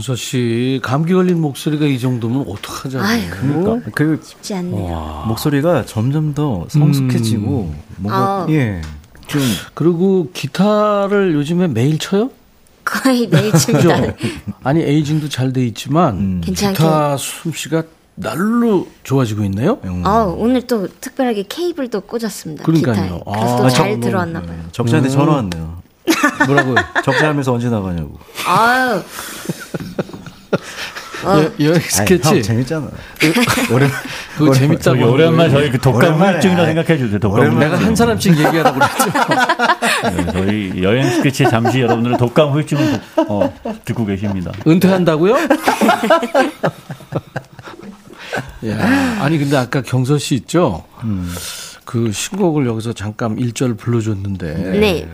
아, 경서 씨 감기 걸린 목소리가 이 정도면 어떡하자고. 아유. 그러니까 그 쉽지 않네요. 목소리가 점점 더 성숙해지고 뭔가 아. 예. 좀 그리고 기타를 요즘에 매일 쳐요? 거의 매일 <laughs> 칩니다. 그죠? 아니 에이징도 잘 돼 있지만 음. 괜찮게. 기타 솜씨가 날로 좋아지고 있네요. 어, 오늘 또 특별하게 케이블도 꽂았습니다. 그러니까요. 기타에. 그래서 아, 또잘 정- 들어왔나 봐요. 적자한테 음. 전화 왔네요. <laughs> 뭐라고요? 적자하면서 언제 나가냐고. 아유. 어, 여, 여행 스케치. 아니, 형 재밌잖아. 오랜 재밌다고. 저기 하는 오랜만에 거예요. 저희 그 독감. 후유증이라 생각해 주세요. 독감. 내가. 한 사람씩 얘기하라고 그랬죠. 네, 저희 여행 스케치 잠시 여러분들은 독감 후유증을 독- 어, 듣고 계십니다. 은퇴한다고요? <laughs> 야, 아니 근데 아까 경서 씨 있죠? 그 신곡을 여기서 잠깐 1절 불러줬는데 네.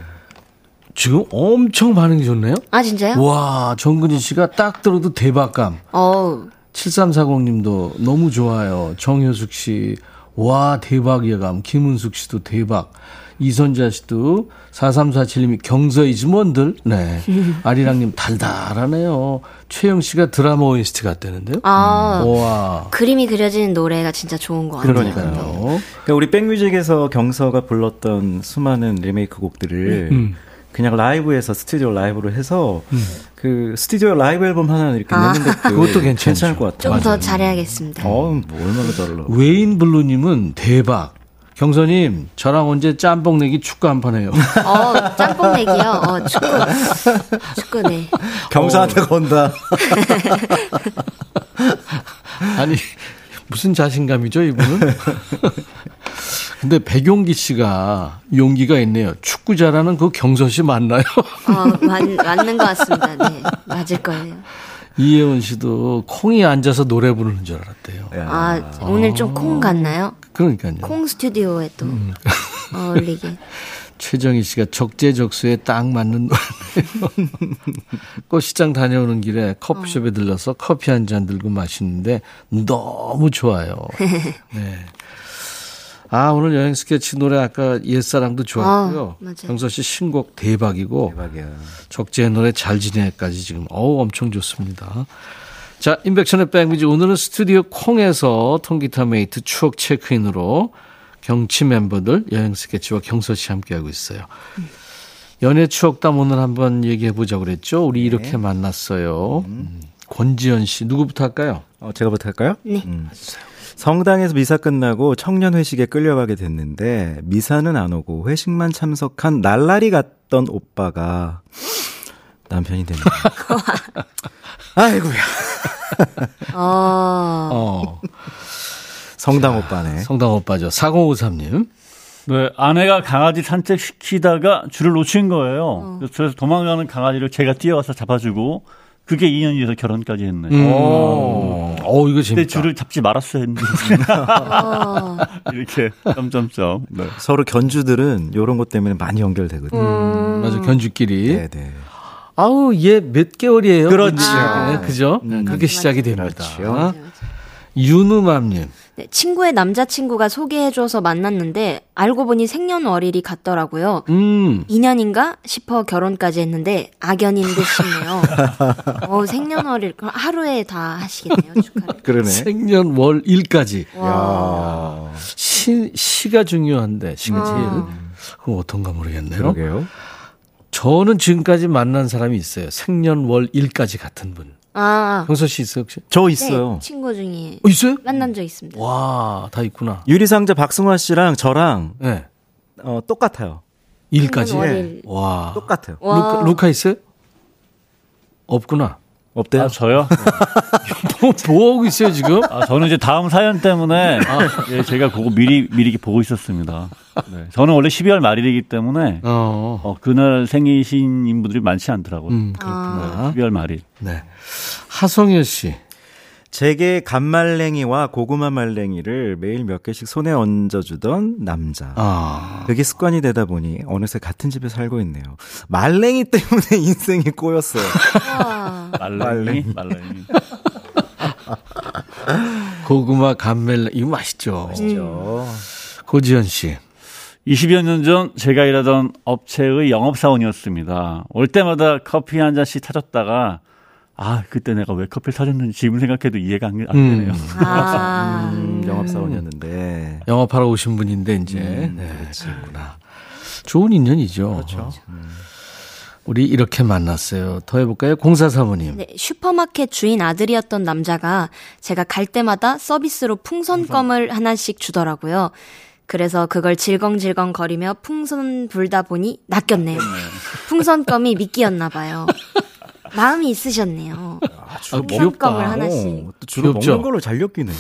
지금 엄청 반응이 좋네요. 아, 진짜요? 와, 정근희 씨가 딱 들어도 대박감. 어우. 7340님도 너무 좋아요. 정효숙 씨, 와, 대박 예감. 김은숙 씨도 대박. 이선자 씨도 4347님이 경서이지 뭔들. 네. <laughs> 아리랑님 달달하네요. 최영 씨가 드라마 OST 같다는데요. 아, 와. 그림이 그려지는 노래가 진짜 좋은 것 같아요. 그러니까요. 그러니까 우리 백뮤직에서 경서가 불렀던 수많은 리메이크 곡들을 음. 그냥 라이브에서 스튜디오 라이브로 해서 그 스튜디오 라이브 앨범 하나 이렇게 아. 내는 것도 그것도. 괜찮을 것 같아요. 좀 더 잘해야겠습니다. 어, 뭐 얼마나 달라. 웨인 블루님은 대박. 경서님, 저랑 언제 짬뽕 내기 축구 한 판 해요. 어, 짬뽕 내기요. 어, 축구. 축구, 네. 경서한테 건다. <laughs> 아니 무슨 자신감이죠 이분은? <laughs> 근데 백용기 씨가 용기가 있네요. 축구 잘하는 그 경서 씨 맞나요? 어, 맞, 맞는 것 같습니다. 네. 맞을 거예요. 이혜원 씨도 콩이 앉아서 노래 부르는 줄 알았대요. 아, 오늘 좀 콩 같나요? 그러니까요. 콩 스튜디오에 또 음. 어울리게. <laughs> 최정희 씨가 적재적소에 딱 맞는 노래네요. <laughs> 꽃시장 다녀오는 길에 커피숍에 들러서 커피 한 잔 들고 마시는데 너무 좋아요. <laughs> 네. 아, 오늘 여행 스케치 노래 아까 옛사랑도 좋았고요. 어, 맞아요. 경서 씨 신곡 대박이고 대박이야. 적재의 노래 잘 지내까지 지금 어우 엄청 좋습니다. 자, 임백천의 백뮤직 오늘은 스튜디오 콩에서 통기타 메이트 추억 체크인으로 경치 멤버들 여행 스케치와 경서 씨 함께하고 있어요. 연애 추억담 오늘 한번 얘기해 보자고 그랬죠. 우리 이렇게 만났어요. 음. 권지연 씨 누구부터 할까요? 어, 제가 부탁할까요? 네. 음. 성당에서 미사 끝나고 청년 회식에 끌려가게 됐는데 미사는 안 오고 회식만 참석한 날라리 갔던 오빠가 남편이 됐네요. <laughs> 아이고야. 어, 어, 성당 오빠네. 성당 오빠죠. 4053님. 네, 아내가 강아지 산책시키다가 줄을 놓친 거예요. 그래서 도망가는 강아지를 제가 뛰어가서 잡아주고 그게 2년 뒤에서 결혼까지 했네. 음. 오, 어, 이거 재밌다. 줄을 잡지 말았어야 했는데. 어. <laughs> 이렇게, 점점점. 네. 서로 견주들은 이런 것 때문에 많이 연결되거든요. 음. 맞아, 견주끼리. 네네. 아우, 얘 몇 개월이에요? 그렇죠. 네, 그죠? 음. 그렇게 시작이 됩니다. 그렇죠. 윤우맘님. 네, 친구의 남자친구가 소개해줘서 만났는데 알고 보니 생년월일이 같더라고요. 음. 2년인가 싶어 결혼까지 했는데 악연인 듯 싶네요. <laughs> 어, 생년월일 그럼 하루에 다 하시겠네요. 축하를. 그러네. 생년 월 일까지. 와. 시, 시가 중요한데, 시가 제일. 어. 그럼 어떤가 모르겠네요. 그러게요. 저는 지금까지 만난 사람이 있어요. 생년 월 일까지 같은 분. 아, 형서 씨 있어요, 혹시? 저 네, 있어요. 친구 중에 어, 있어요? 만난 적 있습니다. 와, 다 있구나. 유리상자 박승화 씨랑 저랑 네. 어, 똑같아요. 일까지. 생년월일. 와. 똑같아요. 와. 루카, 루카 있어요? 없구나. 없대요? 아, 저요? <laughs> 뭐, 뭐 하고 있어요, 지금? 아, 저는 이제 다음 사연 때문에 예, 제가 그거 미리 미리 보고 있었습니다. 네. 저는 원래 12월 말일이기 때문에 어. 어, 그날 생이신 분들이 많지 않더라고요. 음, 그렇구나. 12월 말일. 네. 하성현 씨. 제게 간말랭이와 고구마 말랭이를 매일 몇 개씩 손에 얹어주던 남자. 아. 그게 습관이 되다 보니 어느새 같은 집에 살고 있네요. 말랭이 때문에 <laughs> 인생이 꼬였어요. 와. 말랭이, 말랭이. 고구마 감멜, 이거 맛있죠. 그죠? 고지현 씨. 20여 년 전 제가 일하던 업체의 영업사원이었습니다. 올 때마다 커피 한 잔씩 타줬다가 아 그때 내가 왜 커피를 타줬는지 지금 생각해도 이해가 안, 안 되네요. 아. 음, 영업사원이었는데. 영업하러 오신 분인데, 이제. 음, 네. 그렇구나. 좋은 인연이죠. 그렇죠. 우리 이렇게 만났어요. 더 해볼까요? 공사 사모님. 네, 슈퍼마켓 주인 아들이었던 남자가 제가 갈 때마다 서비스로 풍선껌을 하나씩 주더라고요. 그래서 그걸 질겅질겅 거리며 풍선 불다 보니 낚였네요. 풍선껌이 미끼였나 봐요. 마음이 있으셨네요. 아, 풍선껌을 하나씩 어, 또 주로 귀엽죠? 먹는 걸로 잘 엮이네.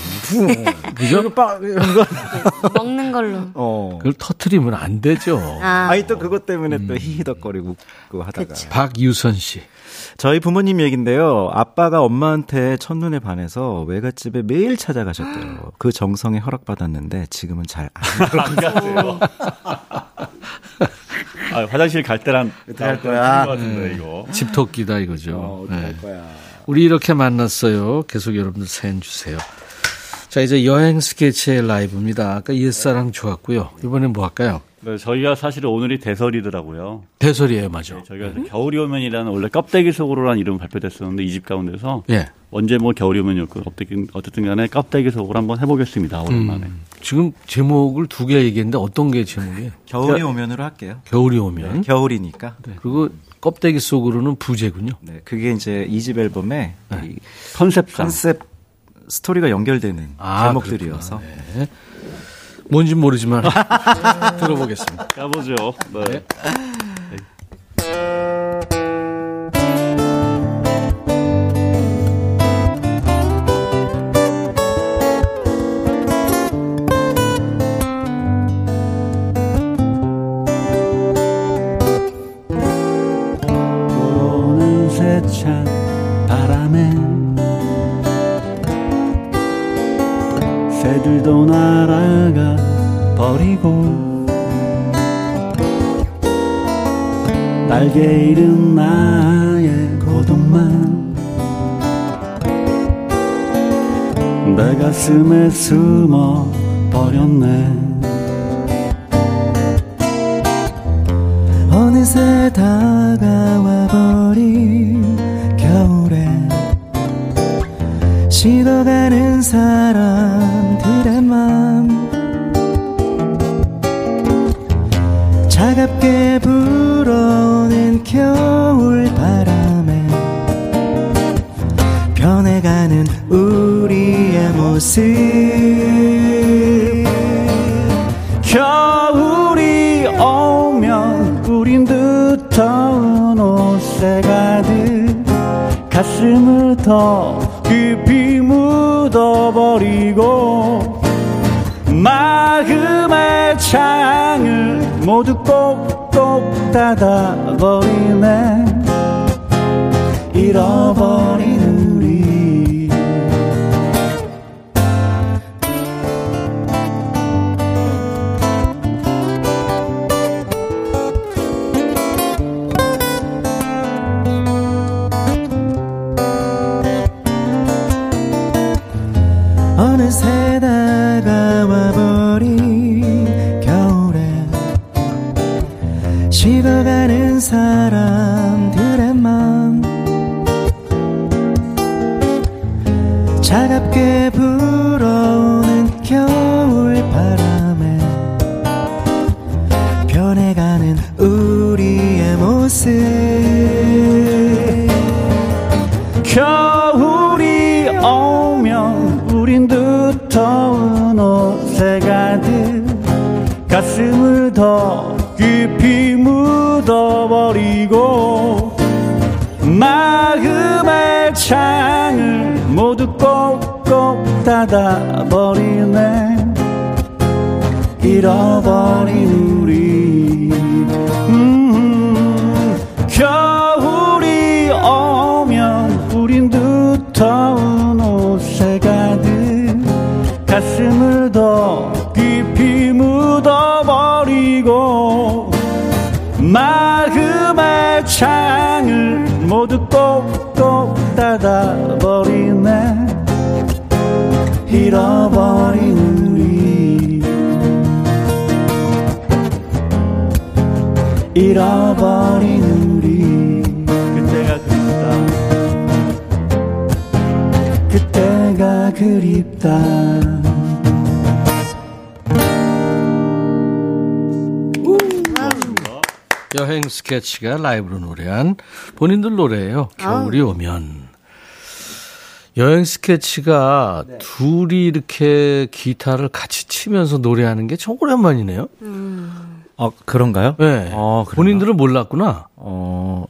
그죠? 빡. <laughs> 먹는 걸로. 어. 그걸 터트리면 안 되죠. 아, 아니 또 그것 때문에 또 히히덕거리고 웃고 하다가. 그쵸. 박유선 씨. 저희 부모님 얘긴데요. 아빠가 엄마한테 첫눈에 반해서 외갓집에 매일 찾아가셨대요. <gasps> 그 정성에 허락받았는데 지금은 잘안 들어가요. <laughs> 아, 화장실 갈 때랑 갈 거야. 것 같은데 이거. 집토끼다 이거죠. 어, 네. 거야. 우리 이렇게 만났어요. 계속 여러분들 사연 주세요. 자, 이제 여행 스케치의 라이브입니다. 아까 옛사랑 좋았고요. 이번엔 뭐 할까요? 네, 저희가 사실 오늘이 대설이더라고요. 대설이에요, 맞아. 네, 저희가 겨울이 오면이라는 원래 껍데기 속으로라는 이름 발표됐었는데 이 집 가운데서 예. 언제 뭐 겨울이 오면요. 그 어쨌든 어쨌든 간에 껍데기 속으로 한번 해보겠습니다. 오랜만에. 음, 지금 제목을 두 개 얘기했는데 어떤 게 제목이에요? 겨울이 오면으로 할게요. 겨울이 오면. 겨울이니까. 네. 그리고 껍데기 속으로는 부제군요. 네, 그게 이제 이 집 앨범에 이 컨셉상. 컨셉 스토리가 연결되는 아, 제목들이어서 네. 뭔지 모르지만 <laughs> 들어보겠습니다. 까보죠. 네. 불 새들도 날아가 버리고 날개 잃은 나의 고독만 내 가슴에 숨어 버렸네. 어느새 다가와 버린 겨울에 식어가는 사람 들의 맘 차갑게 불어오는 겨울 바람에 변해가는 우리의 모습. 겨울이 오면 우린 두터운 옷에 가득 가슴을 더 깊이 묻어버리고 창을 모두 꼭꼭 닫아버리네. 잃어버린 가슴을 더 깊이 묻어버리고 마음의 창을 모두 꼭꼭 닫아버리네. 잃어버린 우리. 음, 겨울이 오면 우린 두터운 묻어버리고 마음의 창을 모두 꼭꼭 닫아버리네. 잃어버린 우리. 잃어버린 우리. 그때가 그립다. 그때가 그립다 여행 스케치가 라이브로 노래한 본인들 노래예요. 겨울이 오면. 여행 스케치가 둘이 이렇게 기타를 같이 치면서 노래하는 게참 오랜만이네요. 어, 그런가요? 네. 어? 본인들은 몰랐구나. 어,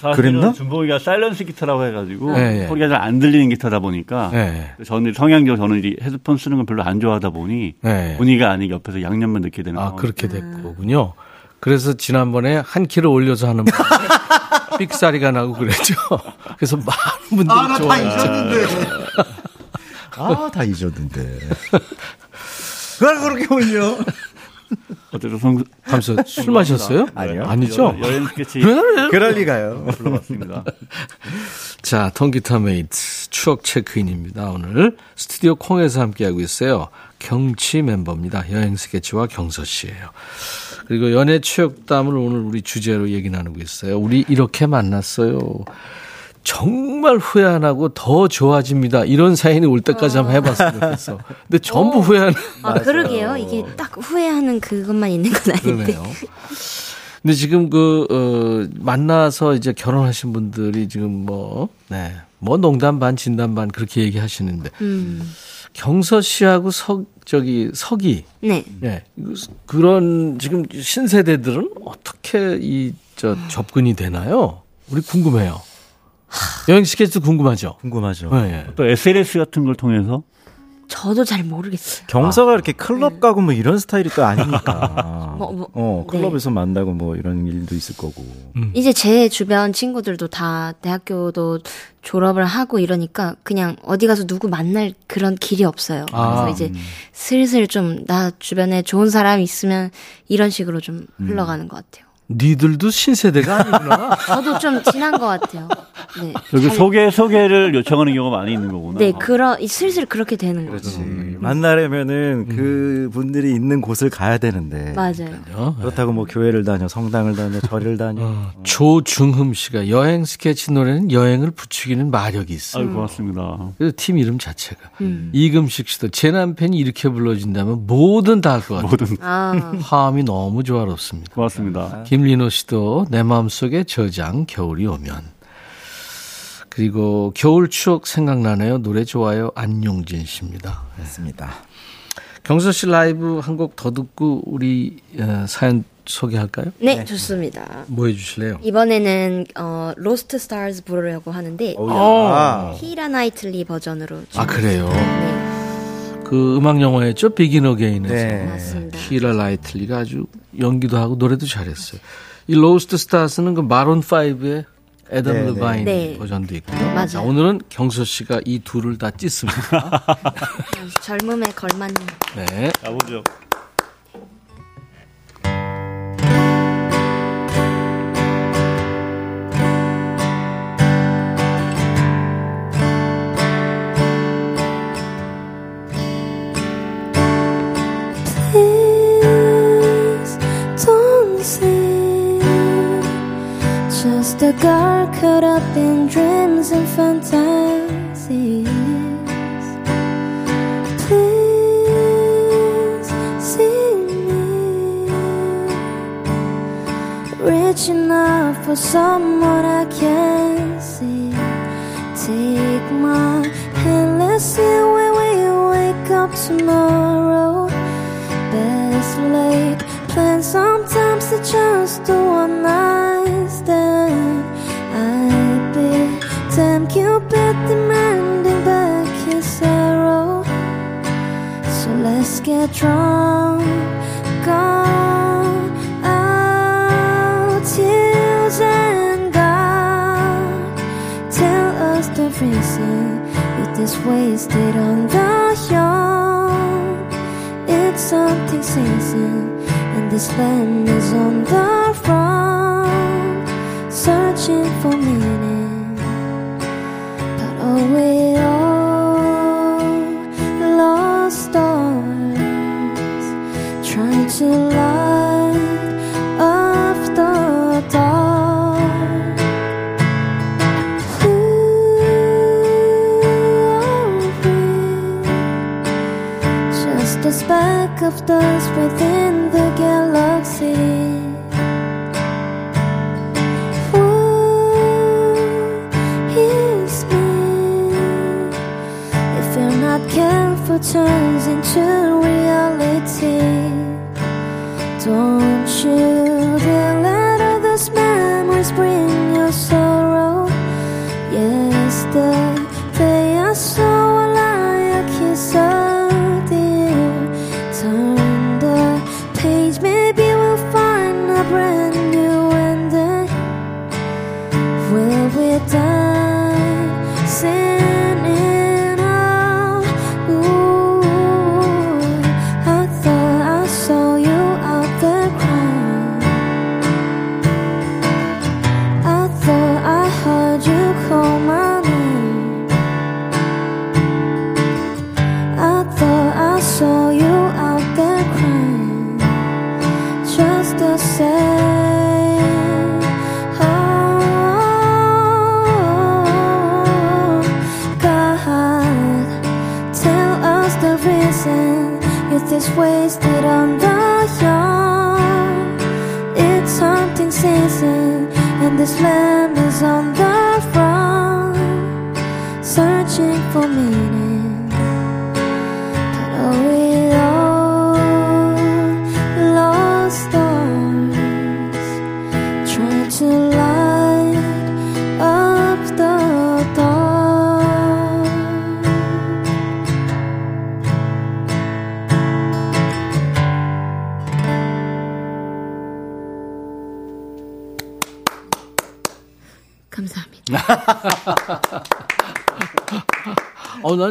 사실은 그랬나? 준봉이가 사일런스 기타라고 해가지고 네, 네. 소리가 잘 안 들리는 기타다 보니까 네. 저는 성향적으로 저는 이 헤드폰 쓰는 걸 별로 안 좋아하다 보니 네. 본의가 아니게 옆에서 양념만 넣게 되는 아, 그렇게 됐거군요. 그래서 지난번에 한 키를 올려서 하는 <laughs> 삑사리가 나고 그랬죠. 그래서 많은 분들이 아, 나다 좋아했죠. 잊었는데. <laughs> 아, 다 잊었는데. 그걸 그렇게 올려. 어쨌든 성, 하면서 술 마셨어요? 아니요. 아니죠? 여, 행 스케치 그럴 리가요. 불러봤습니다. <laughs> 자, 통기타 메이트 추억 체크인입니다. 오늘 스튜디오 콩에서 함께하고 있어요. 경치 멤버입니다. 여행 스케치와 경서 씨예요. 그리고 연애 추억담을 오늘 우리 주제로 얘기 나누고 있어요. 우리 이렇게 만났어요. 정말 후회 안 하고 더 좋아집니다. 이런 사연이 올 때까지 한번 해봤으면 좋겠어. 근데 전부 후회하는 아, 그러게요. 이게 딱 후회하는 그것만 있는 건 아닌데. 그러네요. 근데 지금 그, 어, 만나서 이제 결혼하신 분들이 지금 뭐, 네. 뭐 농담 반, 진담 반 그렇게 얘기하시는데. 음. 경서 씨하고 석, 저기, 석이. 네. 예. 이거 그런 지금 신세대들은 어떻게 이, 저, 접근이 되나요? 우리 궁금해요. 여행 스케치도 궁금하죠? 궁금하죠. 예, 예. 또 SLS 같은 걸 통해서 저도 잘 모르겠어요. 경서가 이렇게 클럽 가고 뭐 이런 스타일이 또 아니니까. <laughs> 뭐, 뭐, 어, 네. 클럽에서 만나고 뭐 이런 일도 있을 거고. 이제 제 주변 친구들도 다 대학교도 졸업을 하고 이러니까 그냥 어디 가서 누구 만날 그런 길이 없어요. 아, 그래서 이제 슬슬 좀 나 주변에 좋은 사람 있으면 이런 식으로 좀 흘러가는 것 같아요. 니들도 신세대가 아니구나. <laughs> 저도 좀 지난 것 같아요. 네. 여기 잘- 소개 소개를 요청하는 경우가 많이 있는 거구나. 네, 그러 이 슬슬 그렇게 되는 거죠. 그렇지. 만나려면은 그 분들이 있는 곳을 가야 되는데. 맞아요. 그렇다고 뭐 교회를 다녀, 성당을 다녀, 절을 다녀. 어, 조중흠 씨가 여행 스케치 노래는 여행을 부추기는 마력이 있어요. 아유, 고맙습니다. 그래서 팀 이름 자체가. 음. 이금식 씨도 제 남편이 이렇게 불러준다면 뭐든 다 할 것 같아요. 모든 아, 화음이 너무 조화롭습니다. 고맙습니다. 김리노 씨도 내 마음속에 저장 겨울이 오면. 그리고 겨울 추억 생각나네요. 노래 좋아요. 안용진 씨입니다. 맞습니다. 경서 씨 라이브 한 곡 더 듣고 우리 어, 사연 소개할까요? 네, 좋습니다. 뭐 해주실래요? 이번에는 어 Lost Stars 부르려고 하는데 아, 키이라 나이틀리 버전으로 아 그래요. 네, 그 음악 영화였죠. Begin Again에서 네. 맞습니다. 키이라 나이틀리가 아주 연기도 하고 노래도 잘했어요. 이 Lost Stars는 그 Maroon 5의 애덤 네, Levine 네. 버전도 있고요. 맞아요. 자, 오늘은 경서 씨가 이 둘을 다 찢습니다. <laughs> 젊음에 걸맞는. 네. 가보죠. Just caught up in dreams and fantasies. Please see me reaching out for someone I can't see. Take my hand, let's see when we wake up tomorrow. Best laid plans sometimes it's just a one night drunk, and God. Tell us the reason youth is wasted on the young. It's something and this land is on the searching for meaning. But oh, speck us within the galaxy. What is? If you're not careful, turns into reality. Don't you dare let others' memories bring your sorrow.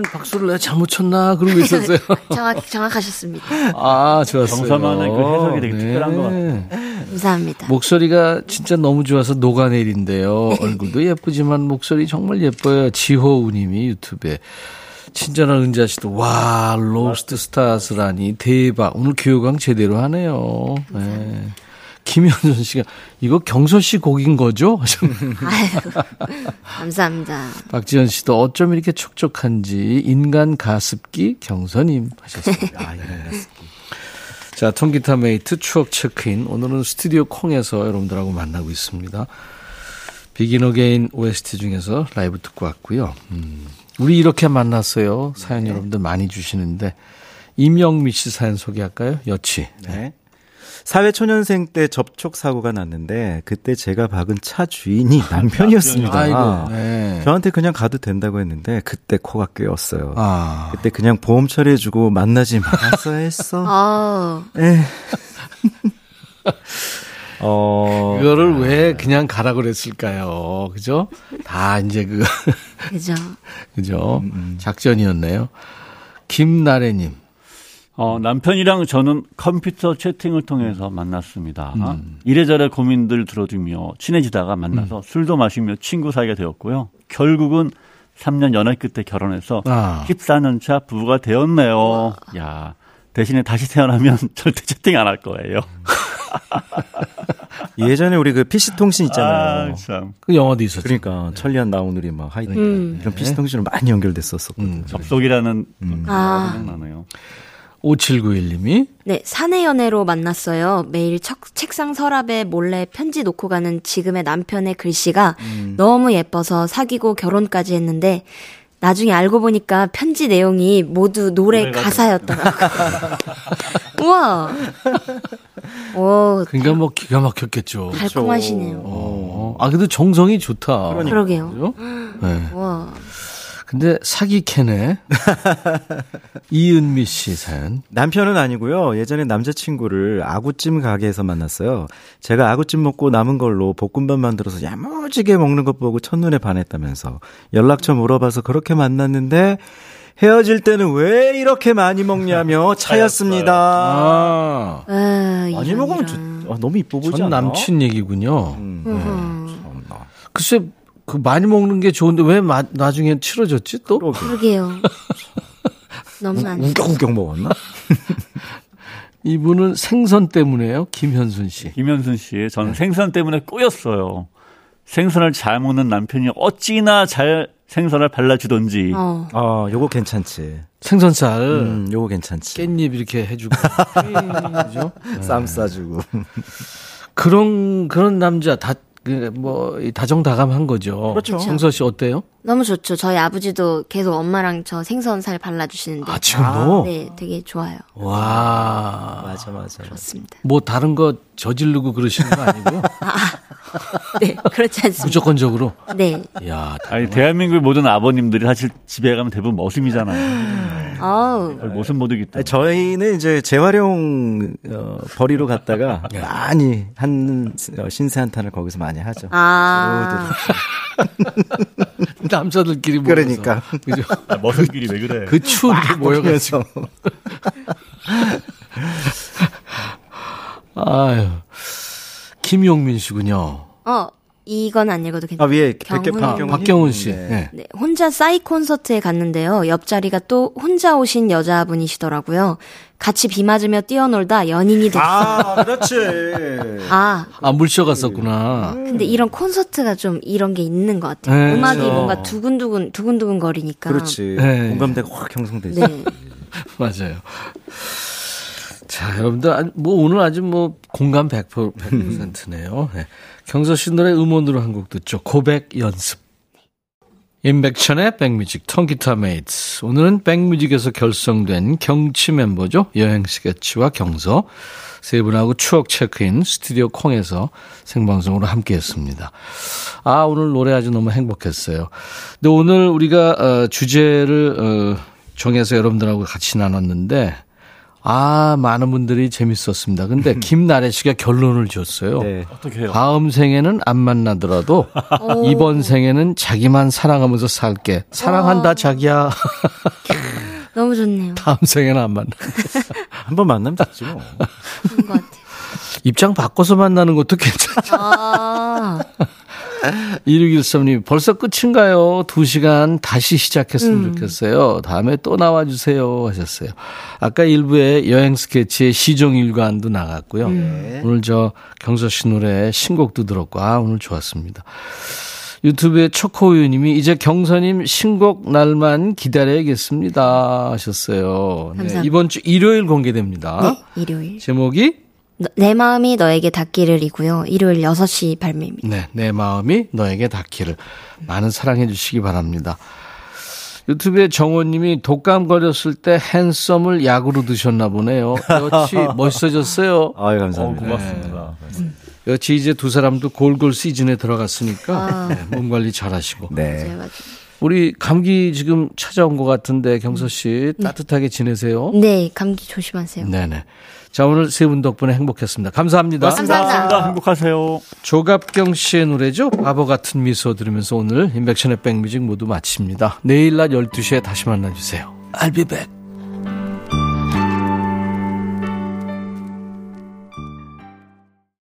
어, 난 박수를 내가 잘못 쳤나? 그러고 있었어요. <laughs> 정확, 정확하셨습니다. 아, 좋았어요. 정서만의 그 해석이 되게 특별한 것 같아요. 감사합니다. 목소리가 진짜 너무 좋아서 녹아내린대요. 얼굴도 <laughs> 예쁘지만 목소리 정말 예뻐요. 지호우 님이 유튜브에. 친절한 은자 씨도 와 로스트 스타스라니 대박 오늘 교육강 제대로 하네요. 네. 김현준 씨가 이거 경서 씨 곡인 거죠? <laughs> 아유, 감사합니다. 박지현 씨도 어쩜 이렇게 촉촉한지 인간 가습기 경서님 하셨습니다. <laughs> 아, 인간 가습기. 자, 통기타 메이트 추억 체크인. 오늘은 스튜디오 콩에서 여러분들하고 만나고 있습니다. 비긴 어게인 OST 중에서 라이브 듣고 왔고요. 음, 우리 이렇게 만났어요. 사연 여러분들 많이 주시는데 임영미 씨 사연 소개할까요? 여치. 네. 사회초년생 때 접촉 사고가 났는데 그때 제가 박은 차 주인이 <laughs> 남편이었습니다. 아이고, 네. 저한테 그냥 가도 된다고 했는데 그때 코가 꿰었어요. 아. 그때 그냥 보험 처리해주고 만나지 말았어 했어. 어, <laughs> 에. <laughs> 어, 그거를 왜 그냥 가라 그랬을까요? 그죠? 다 이제 그, 그죠. 그죠? 작전이었네요. 김나래님. 어, 남편이랑 저는 컴퓨터 채팅을 통해서 만났습니다. 이래저래 고민들 들어주며 친해지다가 만나서 술도 마시며 친구 사이가 되었고요. 결국은 3년 연애 끝에 결혼해서 아. 14년 차 부부가 되었네요. 야, 대신에 다시 태어나면 <laughs> 절대 채팅 안 할 거예요. <laughs> 예전에 우리 그 PC 통신 있잖아요. 아, 참. 그 영화도 있었죠. 그러니까 천리안 나오늘이 막 하이든 음. 이런 PC 통신으로 많이 연결됐었었거든요. 접속이라는 아. 생각나네요. 5791님이 네, 사내 연애로 만났어요. 매일 척, 책상 서랍에 몰래 편지 놓고 가는 지금의 남편의 글씨가 너무 예뻐서 사귀고 결혼까지 했는데 나중에 알고 보니까 편지 내용이 모두 노래 가사였더라고요. <laughs> 우와. 오, 그러니까 뭐 기가 막혔겠죠. 달콤하시네요. 어. 아, 근데 정성이 좋다. 그러게요. 그죠? 네. 우와. 근데 사기 캐네. <laughs> 이은미 씨 사연. 남편은 아니고요. 예전에 남자친구를 아구찜 가게에서 만났어요. 제가 아구찜 먹고 남은 걸로 볶음밥 만들어서 야무지게 먹는 것 보고 첫눈에 반했다면서 연락처 물어봐서 그렇게 만났는데 헤어질 때는 왜 이렇게 많이 먹냐며 <laughs> 차였습니다. 아, 아, 많이 이런, 먹으면 이런. 저- 아, 너무 이뻐 보지 전 않아? 남친 얘기군요. 음, 음, 참나. 글쎄, 그 많이 먹는 게 좋은데 왜 마, 나중엔 치러졌지 또? 그러게. 그러게요. <laughs> 너무 안 우겨우겨 먹었나? <laughs> 이분은 생선 때문에요. 김현순 씨. 김현순 씨, 저는 생선 때문에 꼬였어요. 생선을 잘 먹는 남편이 어찌나 잘 생선을 발라주던지. 어. 어, 요거 괜찮지. 생선살, 음, 요거 괜찮지. 깻잎 이렇게 해주고. 그죠? <laughs> 쌈 싸주고. 그런, 그런 남자 다, 그, 뭐, 이 다정다감한 거죠. 그렇죠. 성서 씨 어때요? 너무 좋죠. 저희 아버지도 계속 엄마랑 저 생선살 발라주시는데. 아, 지금도? 네, 되게 좋아요. 와. 맞아, 맞아. 그렇습니다. 뭐 다른 거 저지르고 그러시는 거 아니고요? <laughs> 네, 그렇지 않습니다. 무조건적으로. 네. 야, 아니, 대한민국의 모든 아버님들이 사실 집에 가면 대부분 머슴이잖아요. 거의 모습 모드기 때문에. 저희는 이제 재활용 어, 버리러 갔다가 <laughs> 많이 한 어, 신세 한탄을 거기서 많이 하죠. 아. <laughs> 남자들끼리 모여서. 그러니까. 그죠? 아, 머슴끼리 왜 그래? 그 추운데 모여가지고. 아유. 김용민 씨군요. 어, 이건 안 읽어도 아 괜찮아요. 위에 경훈. 백개 아, 박경훈 씨. 네. 네. 네, 혼자 싸이 콘서트에 갔는데요. 옆자리가 또 혼자 오신 여자분이시더라고요. 같이 비 맞으며 뛰어놀다 연인이 됐어요. 아, 그렇지. 아, 아, 물쇼 갔었구나. 근데 이런 콘서트가 좀 이런 게 있는 것 같아요. 네, 음악이 그렇죠. 뭔가 두근두근 두근두근 거리니까. 그렇지. 네. 공감대가 확 형성되지. 네. <laughs> 맞아요. 자, 여러분들, 아, 뭐, 오늘 아주 뭐, 공감 100%, 100%네요. 네. 경서 씨 노래 음원으로 한 곡 듣죠. 고백 연습. 임백천의 백뮤직, 통기타 메이츠. 오늘은 백뮤직에서 결성된 경치 멤버죠. 여행 스케치와 경서. 세 분하고 추억 체크인 스튜디오 콩에서 생방송으로 함께 했습니다. 아, 오늘 노래 아주 너무 행복했어요. 근데 오늘 우리가, 어, 주제를, 어, 정해서 여러분들하고 같이 나눴는데, 아, 많은 분들이 재밌었습니다. 근데 <laughs> 김나래 씨가 결론을 줬어요. 네. 어떻게 해요? 다음 생에는 안 만나더라도 <laughs> 이번 생에는 자기만 사랑하면서 살게. 사랑한다, 자기야. <laughs> 너무 좋네요. 다음 생에는 안 만나. 한 번 만나면 되지 뭐. 그런 것 같아요. 입장 바꿔서 만나는 것도 괜찮죠. 아, 2613님, 벌써 끝인가요? 두 시간 다시 시작했으면 음. 좋겠어요. 다음에 또 나와주세요. 하셨어요. 아까 일부에 여행 스케치의 시종일관도 나갔고요. 음. 오늘 저 경서 씨 노래 신곡도 들었고, 아, 오늘 좋았습니다. 유튜브에 초코우유님이 이제 경서님 신곡 날만 기다려야겠습니다. 하셨어요. 네, 감사합니다. 이번 주 일요일 공개됩니다. 네, 일요일. 제목이 너- 내 마음이 너에게 닿기를이고요. 일요일 6시 발매입니다. 네, 내 마음이 너에게 닿기를 많은 사랑해 주시기 바랍니다. 유튜브에 정호님이 독감 걸렸을 때 핸섬을 약으로 드셨나 보네요. 역시 <laughs> 멋있어졌어요. 아유, 어, 감사합니다. 고맙습니다. 역시 이제 두 사람도 골골 시즌에 들어갔으니까 아. 네, 몸 관리 잘하시고. 네. 우리 감기 지금 찾아온 것 같은데 경서 씨 따뜻하게 지내세요. 네, 감기 조심하세요. 네네. 자, 오늘 세 분 덕분에 행복했습니다. 감사합니다. 감사합니다. 행복하세요. 조갑경 씨의 노래죠. 바보 같은 미소 들으면서 오늘 인백션의 백뮤직 모두 마칩니다. 내일 낮 12시에 다시 만나주세요. I'll be back.